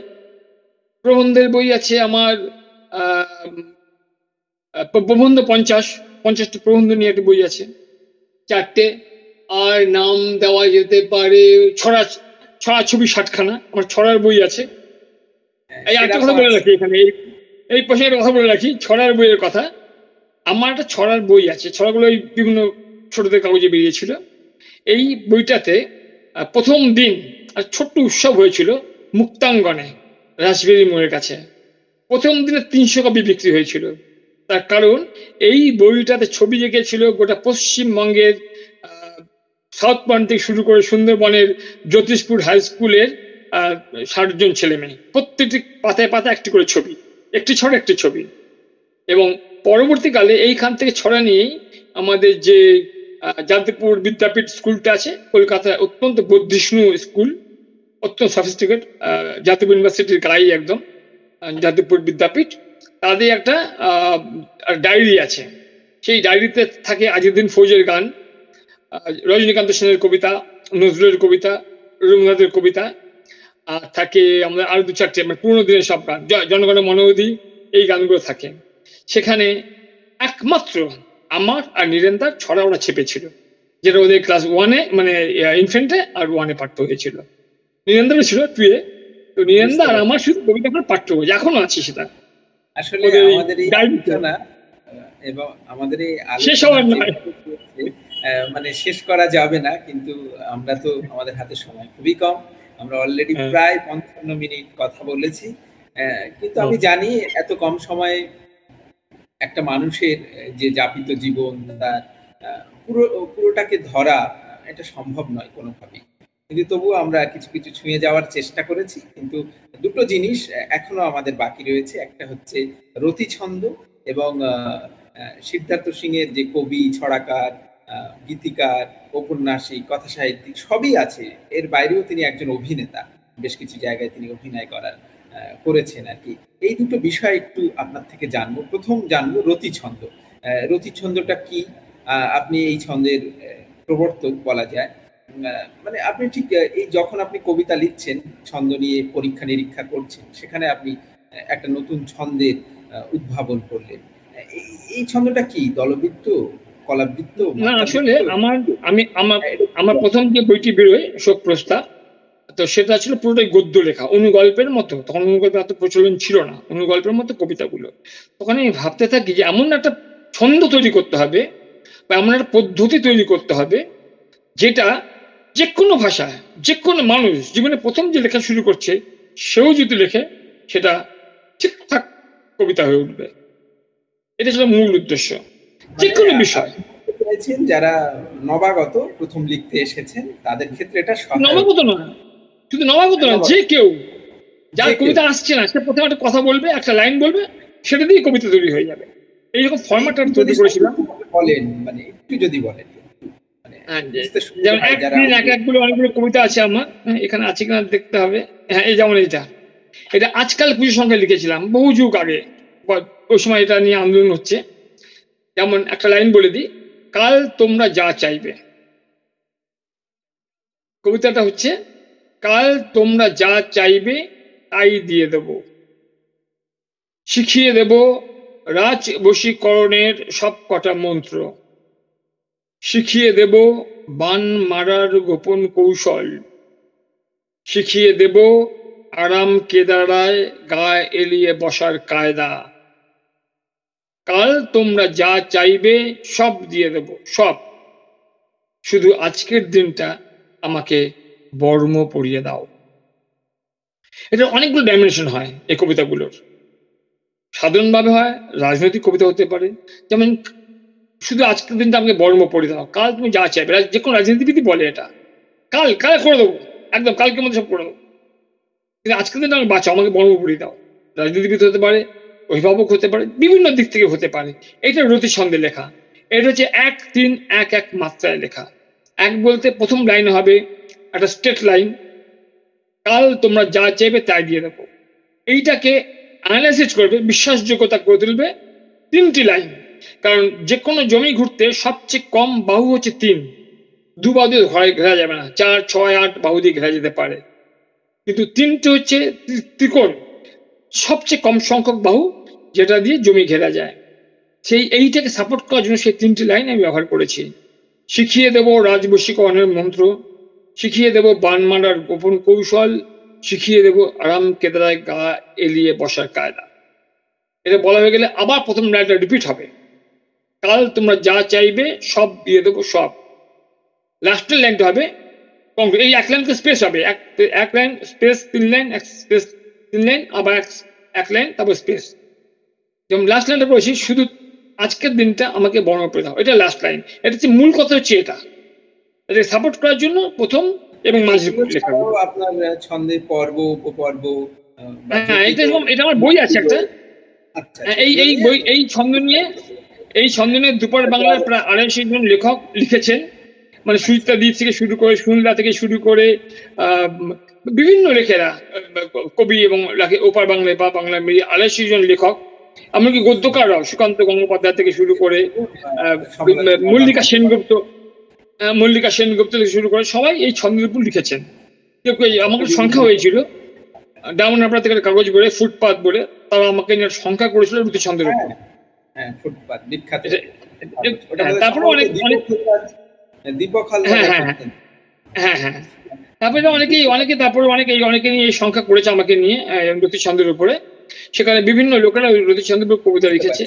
প্রবন্ধের বই আছে আমার প্রবন্ধ পঞ্চাশ, পঞ্চাশটা প্রবন্ধ নিয়ে একটা বই আছে। চারটে। আর নাম দেওয়া যেতে পারে, ছড়া ছড়া ছবি ষাটখানা আমার ছড়ার বই আছে। এই একটা কথা বলে। রাখি এখানে এই পাশে একটা কথা বলে রাখি ছড়ার বইয়ের কথা। আমার একটা ছড়ার বই আছে ছড়াগুলো ওই বিভিন্ন ছোটদের কাগজে বেরিয়েছিল। এই বইটাতে প্রথম দিন আর ছোট্ট উৎসব হয়েছিল মুক্তাঙ্গনে রাসবেরি মোড়ের কাছে। প্রথম দিনে তিনশো কপি বিক্রি হয়েছিল। তার কারণ এই বইটাতে ছবি এঁকেছিল গোটা পশ্চিমবঙ্গের সাউথ পয়েন্ট থেকে শুরু করে সুন্দরবনের জ্যোতিষপুর হাই স্কুলের ষাট জন ছেলে মেয়ে প্রত্যেকটি পাতায় পাতায় একটি করে ছবি, একটি ছড়া একটি ছবি। এবং পরবর্তীকালে এইখান থেকে ছড়া নিয়েই আমাদের যে যাদবপুর বিদ্যাপীঠ স্কুলটা আছে, কলকাতায় অত্যন্ত বৌদ্ধিষ্ণু স্কুল, অত্যন্ত সফিস্টিকেট যাদব ইউনিভার্সিটির গাই একদম যাদবপুর বিদ্যাপীঠ। তাদের একটা ডায়েরি আছে। সেই ডায়েরিতে থাকে আজিদিন ফৌজের গান। রজনীকান্ত সেনের কবিতা নজরুলের কবিতা রবীন্দ্রনাথের কবিতা আর থাকে আমাদের আরও দু চারটে মানে পুরোনো দিনের সব গান। জনগণের মনোবধি এই গানগুলো থাকে। সেখানে একমাত্র আমার আর নীরেন্দার ছড়া ওরা ছেপেছিল যেটা ওদের ক্লাস ওয়ানে মানে ইনফেন্টে আর ওয়ানে পাঠ্য হয়েছিল। নীরেন্দ্র ছিল টুয়ে তো নীরেন্দ্র আর আমার শুধু কবিতা পাঠ্য হয়েছে। এখনও আছে সেটা। আসলে আমাদের এই এবং আমাদের এই শেষ হওয়ার নয়। মানে শেষ করা যাবে না কিন্তু আমরা তো আমাদের হাতে সময় খুবই কম। আমরা অলরেডি প্রায় পঞ্চান্ন মিনিট কথা বলেছি। কিন্তু আমি জানি এত কম সময়ে একটা মানুষের যে যাপিত জীবন তার পুরো পুরোটাকে ধরা এটা সম্ভব নয় কোনোভাবেই। কিন্তু তবুও আমরা কিছু কিছু ছুঁয়ে যাওয়ার চেষ্টা করেছি কিন্তু দুটো জিনিস এখনও আমাদের বাকি রয়েছে। একটা হচ্ছে রতি ছন্দ এবং সিদ্ধার্থ সিং এর যে কবি ছড়াকার গীতিকার ঔপন্যাসিক কথা সাহিত্যিক সবই আছে। এর বাইরেও তিনি একজন অভিনেতা। বেশ কিছু জায়গায় তিনি অভিনয় করার করেছেন আর কি। এই দুটো বিষয় একটু আপনার থেকে জানব। প্রথম জানব রতি ছন্দ রতি ছন্দটা কি আপনি এই ছন্দের প্রবর্তক বলা যায়। মানে আপনি ঠিক এই যখন আপনি কবিতা লিখছেন, ছন্দ নিয়ে পরীক্ষা নিরীক্ষা করছেন, সেখানে আপনি একটা নতুন ছন্দের উদ্ভাবন করলেন। এই ছন্দটা কি? দলবৃত্ত? কলাবৃত্ত না আসলে আমার আমি আমার আমার প্রথম যে বইটি বেরোয় শোক প্রস্তাব তো সেটা ছিল পুরোটাই গদ্য লেখা অনুগল্পের মতো। তখন অনুগল্প এত প্রচলন ছিল না অনুগল্পের মতো কবিতাগুলো। তখন আমি ভাবতে থাকি যে এমন একটা ছন্দ তৈরি করতে হবে বা এমন একটা পদ্ধতি তৈরি করতে হবে যেটা যে কোনো ভাষায় যে কোনো মানুষ জীবনে প্রথম যে লেখা শুরু করছে সেও যদি লেখে সেটা ঠিকঠাক কবিতা হয়ে উঠবে। এটা ছিল মূল উদ্দেশ্য। যে কোনো বিষয়। পেয়েছেন যারা নবাগত প্রথম লিখতে এসেছেন তাদের ক্ষেত্রে এটা নবাগত নয় শুধু নবাগত নয় যে কেউ যার কবিতা আসছে না সে প্রথমে একটা কথা বলবে একটা লাইন বলবে সেটা দিয়ে কবিতা তৈরি হয়ে যাবে। এইরকম ফরম্যাটটা তৈরি করেছিলাম। বলেন মানে একটু যদি বলেন। মানে হ্যাঁ, যেমন এক এক একগুলো অনেকগুলো কবিতা আছে আমার হ্যাঁ, এখানে আছে কিনা দেখতে হবে। হ্যাঁ এই যেমন এটা। এটা আজকাল পুজোর সঙ্গে লিখেছিলাম বহু যুগ আগে ওই সময় এটা নিয়ে আন্দোলন হচ্ছে। যেমন একটা লাইন বলে দিই, কাল তোমরা যা চাইবে। কবিতাটা হচ্ছে, কাল তোমরা যা চাইবে তাই দিয়ে দেব। শিখিয়ে দেব রাজ বশীকরণের সব কটা মন্ত্র। শিখিয়ে দেব বান মারার গোপন কৌশল। শিখিয়ে দেব আরাম কেদারায় গা এলিয়ে বসার কায়দা। কাল তোমরা যা চাইবে সব দিয়ে দেব, সব। শুধু আজকের দিনটা আমাকে বর্ম পরিয়ে দাও। এটা অনেকগুলো ডাইমেনশন হয় এই কবিতাগুলোর। সাধারণভাবে হয়, রাজনৈতিক কবিতা হতে পারে। যেমন, শুধু আজকের দিনটা আমাকে বর্ম পড়ে দাও, কাল তুমি যা চাইবে যে কোনো রাজনীতিবিদই বলে এটা। কাল কাল করে দেবো, একদম কালকে মধ্যে সব করে দেবো। কিন্তু আজকের দিনটা আমি বাঁচাও, আমাকে বর্ম পড়িয়ে দাও। রাজনীতিবিদ হতে পারে অভিভাবক হতে পারে, বিভিন্ন দিক থেকে হতে পারে। এটা রতি ছন্দে লেখা। এটা হচ্ছে এক তিন এক এক মাত্রায় লেখা। এক বলতে প্রথম লাইন হবে একটা স্টেট লাইন কাল তোমরা যা চাইবে তাই দিয়ে দেবো। এইটাকে অ্যানালাইসিস করবে, বিশ্বাসযোগ্যতা করে তুলবে তিনটি লাইন কারণ যে কোনো জমি ঘুরতে সবচেয়ে কম বাহু হচ্ছে তিন। দু বাহু দিয়ে ঘরে যাবে না, চার, ছয়, আট বাহু দিয়ে ঘেরা যেতে পারে। কিন্তু তিনটে হচ্ছে ত্রি- ত্রিকোণ। সবচেয়ে কম সংখ্যক বাহু যেটা দিয়ে জমি ঘেরা যায়। সেই এইটাকে সাপোর্ট করার জন্য সেই তিনটি লাইন আমি ব্যবহার করেছি। শিখিয়ে দেব রাজবশীকরণের মন্ত্র, শিখিয়ে দেব বান মারার গোপন কৌশল, শিখিয়ে দেব আরাম কেদারায় গা এলিয়ে বসার কায়দা। এটা বলা হয়ে গেলে আবার প্রথম লাইনটা রিপিট হবে। কাল তোমরা যা চাইবে সব দিয়ে দেবো সব। লাস্টের লাইনটা হবে। এই এক লাইনকে স্পেস হবে। এক এক লাইন স্পেস তিন লাইন এক স্পেস তিন লাইন আবার এক এক লাইন তারপর স্পেস যেমন লাস্ট লাইনটা বলেছি শুধু আজকের দিনটা আমাকে বর্ণ করে দাও। এটা লাস্ট লাইন এটা হচ্ছে মূল কথা হচ্ছে এটা। এটাকে সাপোর্ট করার জন্য প্রথম এবং মাঝের লেখা আপনার আহ, ছন্দের পর্ব উপপর্ব হ্যাঁ এটা এরকম- এটা আমার বই আছে একটা। আচ্ছা, হ্যাঁ, এই এই বই এই ছন্দ নিয়ে এই ছন্দ নিয়ে দুপার বাংলার প্রায় আড়াইশো জন লেখক লিখেছেন। মানে সুচিতা দ্বীপ থেকে শুরু করে সুনীলা থেকে শুরু করে আহ, বিভিন্ন লেখেরা কবি এবং ওপার বাংলায় বা বাংলা মিলিয়ে আড়াইশো জন লেখক এমনকি গদ্যকাররাও সুকান্ত গঙ্গোপাধ্যায় থেকে শুরু করে মল্লিকা সেনগুপ্ত মল্লিকা সেনগুপ্ত থেকে শুরু করে সবাই এই ছন্দের উপর লিখেছেন। আমাকে সংখ্যা হয়েছিল ডায়মন্ড হাবড়া থেকে কাগজ বলে ফুটপাত বলে তারা আমাকে নিয়ে সংখ্যা করেছিল রুতি ছন্দের উপর। হ্যাঁ, হ্যাঁ হ্যাঁ, তারপরে অনেক অনেক দীপক দীপক হালদার হ্যাঁ, হ্যাঁ, হ্যাঁ। হ্যাঁ তারপরে অনেকেই অনেকে তারপরে অনেকে অনেকে নিয়ে এই সংখ্যা করেছে আমাকে নিয়ে রতি ছন্দের উপরে। সেখানে বিভিন্ন লোকেরা ওই রতি ছন্দের কবিতা লিখেছে।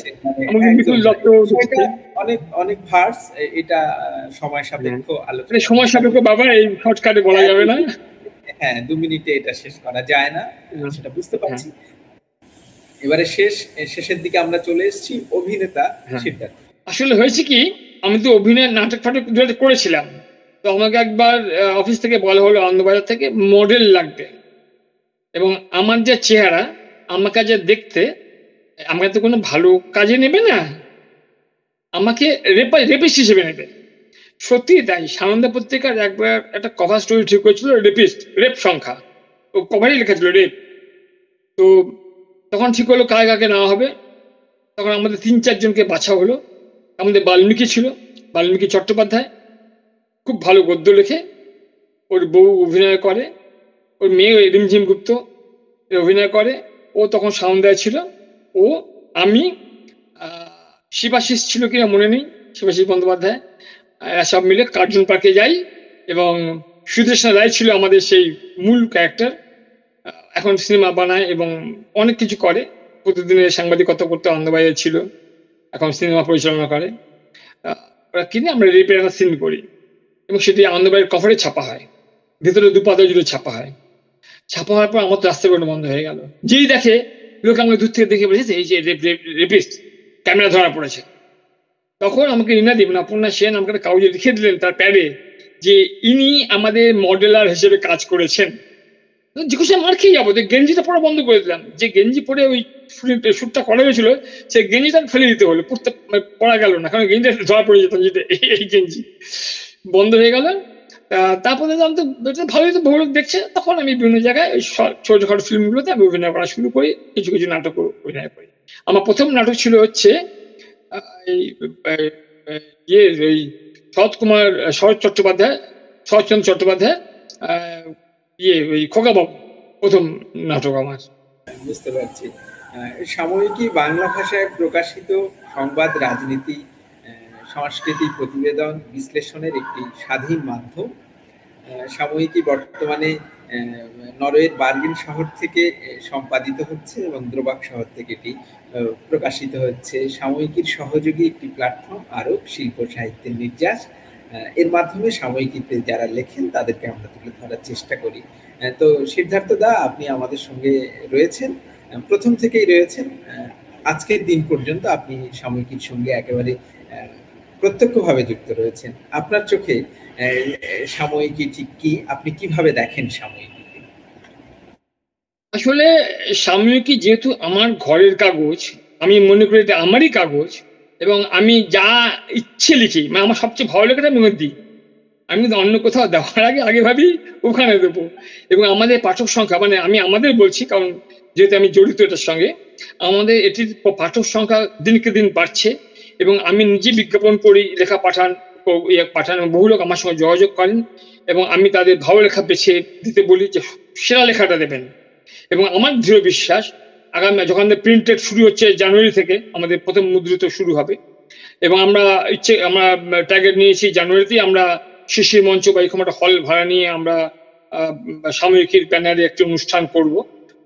মানে। বিপুল দত্ত অনেক অনেক ভার্স এটা সময় সাপেক্ষ মানে আলোচনা। সময় সাপেক্ষ বাবা এই শর্টকাটে বলা যাবে না? হ্যাঁ দু মিনিটে এটা শেষ করা যায় না সেটা বুঝতে পারছি। হ্যাঁ। এবারে শেষ শেষের দিকে আমরা চলে এসেছি অভিনেতা হ্যাঁ। সিদ্ধার্থ। আসলে হয়েছে কি আমি তো অভিনয় নাটক ফাটক করেছিলাম। তো আমাকে একবার অফিস থেকে বলা হলো আনন্দবাজার থেকে মডেল লাগবে। এবং আমার যে চেহারা আমাকে যে দেখতে, আমাকে তো কোনো ভালো কাজে নেবে না। আমাকে রেপা, রেপিস্ট হিসেবে নেবে। সত্যি তাই, সানন্দা পত্রিকার একবার একটা কভার স্টোরি ঠিক হয়েছিল রেপিস্ট, রেপ সংখ্যা। ও কভারই লেখা রেপ। তো তখন ঠিক হলো কাকে কাকে নেওয়া হবে। তখন আমাদের তিন চারজনকে বাছা হলো। আমাদের বাল্মীকি ছিল, বাল্মীকি চট্টোপাধ্যায়। খুব ভালো গদ্য লেখে। ওর বউ অভিনয় করে। ওর মেয়ে রিমঝিম গুপ্ত অভিনয় করে। ও তখন সাউন্দায় ছিল ও, আমি শিবাশিস ছিল কিনা মনে নেই, শিবাশিস বন্দ্যোপাধ্যায়। সব মিলে কার্টুন পার্কে যাই এবং সুদেশনা রায় ছিল আমাদের সেই মূল ক্যারেক্টার এখন সিনেমা বানায় এবং অনেক কিছু করে। প্রতিদিনের সাংবাদিকতা করতে আনন্দবাজার ছিল। এখন সিনেমা পরিচালনা করে। ওরা কিনে আমরা একটা সিন করি এবং সেটি আনন্দবাড়ির কভারে ছাপা হয়। ভেতরে দুপাতা জুড়ে ছাপা হয়। ছাপা হওয়ার পর আমার তো রাস্তা বেরোনো বন্ধ হয়ে গেল। যেই দেখে লোক আমাকে দূর থেকে দেখে বলেছে, এই যে রেপিস্ট ক্যামেরা ধরা পড়েছে। তখন আমাকে রিনা দেবেন অপর্ণা সেন আমাকে কাগজে লিখে দিলেন তার প্যাডে যে ইনি আমাদের মডেলার হিসেবে কাজ করেছেন। জিজ্ঞাসা মার খেয়ে যাব, যে গেঞ্জিটা পরে বন্ধ করে দিলাম। যে গেঞ্জি পরে ওই শ্যুটটা করা হয়েছিল, সে গেঞ্জিটা ফেলে দিতে হলো, পড়তে মানে পড়া গেল না, কারণ গেঞ্জিটা ধরা পড়ে যেতাম যেতে এই গেঞ্জি। বন্ধ হয়ে গেল তারপরে তো ভালোই তো লোক দেখছে। তখন আমি বিভিন্ন জায়গায় ওই ছোটখাটো ফিল্মগুলোতে আমি অভিনয় করা শুরু করি, কিছু কিছু নাটক অভিনয় করি। আমার প্রথম নাটক ছিল হচ্ছে ইয়ে ওই শরৎ কুমার, শরৎ চট্টোপাধ্যায়, শরৎচন্দ্র চট্টোপাধ্যায় ইয়ে ওই খোকাবাবু প্রথম নাটক আমার। বুঝতে পারছি। সাময়িকী বাংলা ভাষায় প্রকাশিত সংবাদ রাজনীতি সংস্কৃতি প্রতিবেদন বিশ্লেষণের একটি স্বাধীন মাধ্যম। সাময়িকী বর্তমানে নরওয়ের বার্গিন শহর থেকে সম্পাদিত হচ্ছে এবং দ্রোবাক শহর থেকে এটি প্রকাশিত হচ্ছে। সাময়িকীর সহযোগী একটি প্ল্যাটফর্ম আরও শিল্প সাহিত্যের নির্যাস। এর মাধ্যমে সাময়িকীতে যারা লেখেন, তাদেরকে আমরা তুলে ধরার চেষ্টা করি। তো সিদ্ধার্থ দা, আপনি আমাদের সঙ্গে রয়েছেন। প্রথম থেকেই রয়েছেন। আজকের দিন পর্যন্ত আপনি সাময়িকীর সঙ্গে একেবারে প্রত্যক্ষভাবে যুক্ত রয়েছেন। আপনার চোখে সাময়িকী ঠিক কি? আপনি কীভাবে দেখেন সাময়িকী আসলে সাময়িকী যেহেতু আমার ঘরের কাগজ, আমি মনে করি এটা আমারই কাগজ, এবং আমি যা ইচ্ছে লিখি মানে আমার সবচেয়ে ভালো লেখাটা আমি দিই। আমি কিন্তু অন্য কোথাও দেওয়ার আগে আগে ভাবি ওখানে দেবো। এবং আমাদের পাঠক সংখ্যা মানে আমি আমাদের বলছি, কারণ যেহেতু আমি জড়িত এটার সঙ্গে, আমাদের এটির পাঠক সংখ্যা দিনকে দিন বাড়ছে। এবং আমি নিজে বিজ্ঞাপন করি, লেখা পাঠান ইয়ে পাঠান বহু লোক আমার সঙ্গে যোগাযোগ করেন এবং আমি তাদের ভালো লেখা বেছে দিতে বলি যে সেরা লেখাটা দেবেন। এবং আমার দৃঢ় বিশ্বাস, আগামী, যখন প্রিন্টেড শুরু হচ্ছে জানুয়ারি থেকে, আমাদের প্রথম মুদ্রিত শুরু হবে। এবং আমরা ইচ্ছে, আমরা টার্গেট নিয়েছি জানুয়ারিতেই আমরা শিশির মঞ্চ বা এরকম একটা হল ভাড়া নিয়ে আমরা সাময়িকীর ব্যানারে একটি অনুষ্ঠান করব।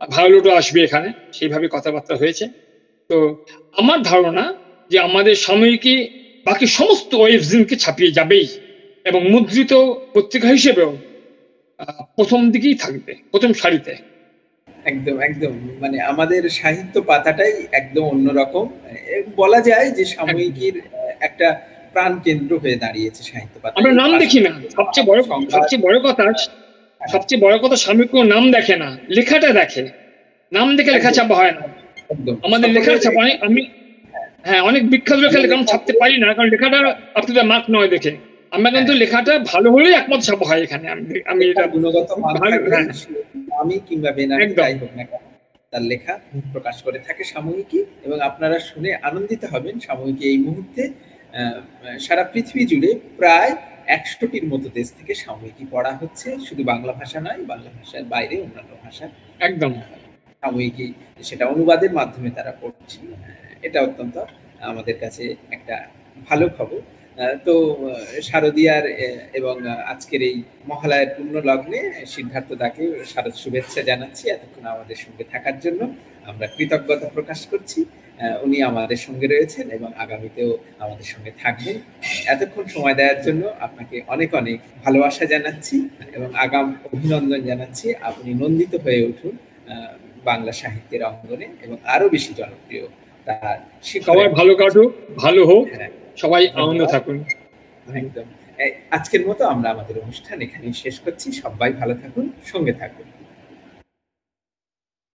ভায়োলোটও আসবে এখানে, সেইভাবে কথাবার্তা হয়েছে। তো আমার ধারণা যে আমাদের সাময়িকী বাকি সমস্ত ওয়েবজিনকে ছাপিয়ে যাবেই এবং মুদ্রিত পত্রিকা হিসেবেও প্রথম দিকেই থাকবে প্রথম সারিতে। একদম একদম। মানে আমাদের সাহিত্য পাতাটাই একদম অন্যরকম। বলা যায় যে সাময়িকীর একটা প্রাণ কেন্দ্র হয়ে দাঁড়িয়েছে সাহিত্য পাতা আমরা নাম দেখি না। সবচেয়ে বড় সবচেয়ে বড় কথা সবচেয়ে বড় কথা সাময়িক নাম দেখে না। লেখাটা দেখে। নাম দেখে লেখা ছাপা হয় না। আমাদের লেখার ছাপা আমি হ্যাঁ অনেক বিখ্যাত লেখা লেখা ছাপতে পারি না কারণ লেখাটা আপনাদের মার্ক নয় দেখে। আমরা কিন্তু হ্যাঁ। লেখাটা ভালো হলেই একমত ছাপা হয় এখানে আমি এটা গুণগত আমি কিংবা বেনার যাই হোক না তার লেখা প্রকাশ করে থাকে সাময়িকী এবং আপনারা শুনে আনন্দিত হবেন সাময়িকী এই মুহূর্তে সারা পৃথিবী জুড়ে প্রায় একশোটির মতো দেশ থেকে সাময়িকী পড়া হচ্ছে শুধু বাংলা ভাষা নয় বাংলা ভাষার বাইরে অন্যান্য ভাষা একদম। সাময়িকী সেটা অনুবাদের মাধ্যমে তারা পড়ছে এটা অত্যন্ত আমাদের কাছে একটা ভালো খবর। তো শারদীয়ার এবং আজকের এই মহালয়ের পূর্ণ লগ্নে সিদ্ধার্থ দাকে শারদ শুভেচ্ছা জানাচ্ছি এতক্ষণ আমাদের সঙ্গে থাকার জন্য। আমরা কৃতজ্ঞতা প্রকাশ করছি। উনি আমাদের সঙ্গে রয়েছেন এবং আগামীতেও আমাদের সঙ্গে থাকবেন। এতক্ষণ সময় দেওয়ার জন্য আপনাকে অনেক অনেক ভালোবাসা জানাচ্ছি এবং আগাম অভিনন্দন জানাচ্ছি। আপনি নন্দিত হয়ে উঠুন বাংলা সাহিত্যের অঙ্গনে এবং আরও বেশি জনপ্রিয় সবার ভালো কাটুক ভালো হোক হ্যাঁ। সবাই আনন্দ থাকুন। একদম। আজকের মতো আমরা আমাদের অনুষ্ঠান এখানেই শেষ করছি। সবাই ভালো থাকুন সঙ্গে থাকুন।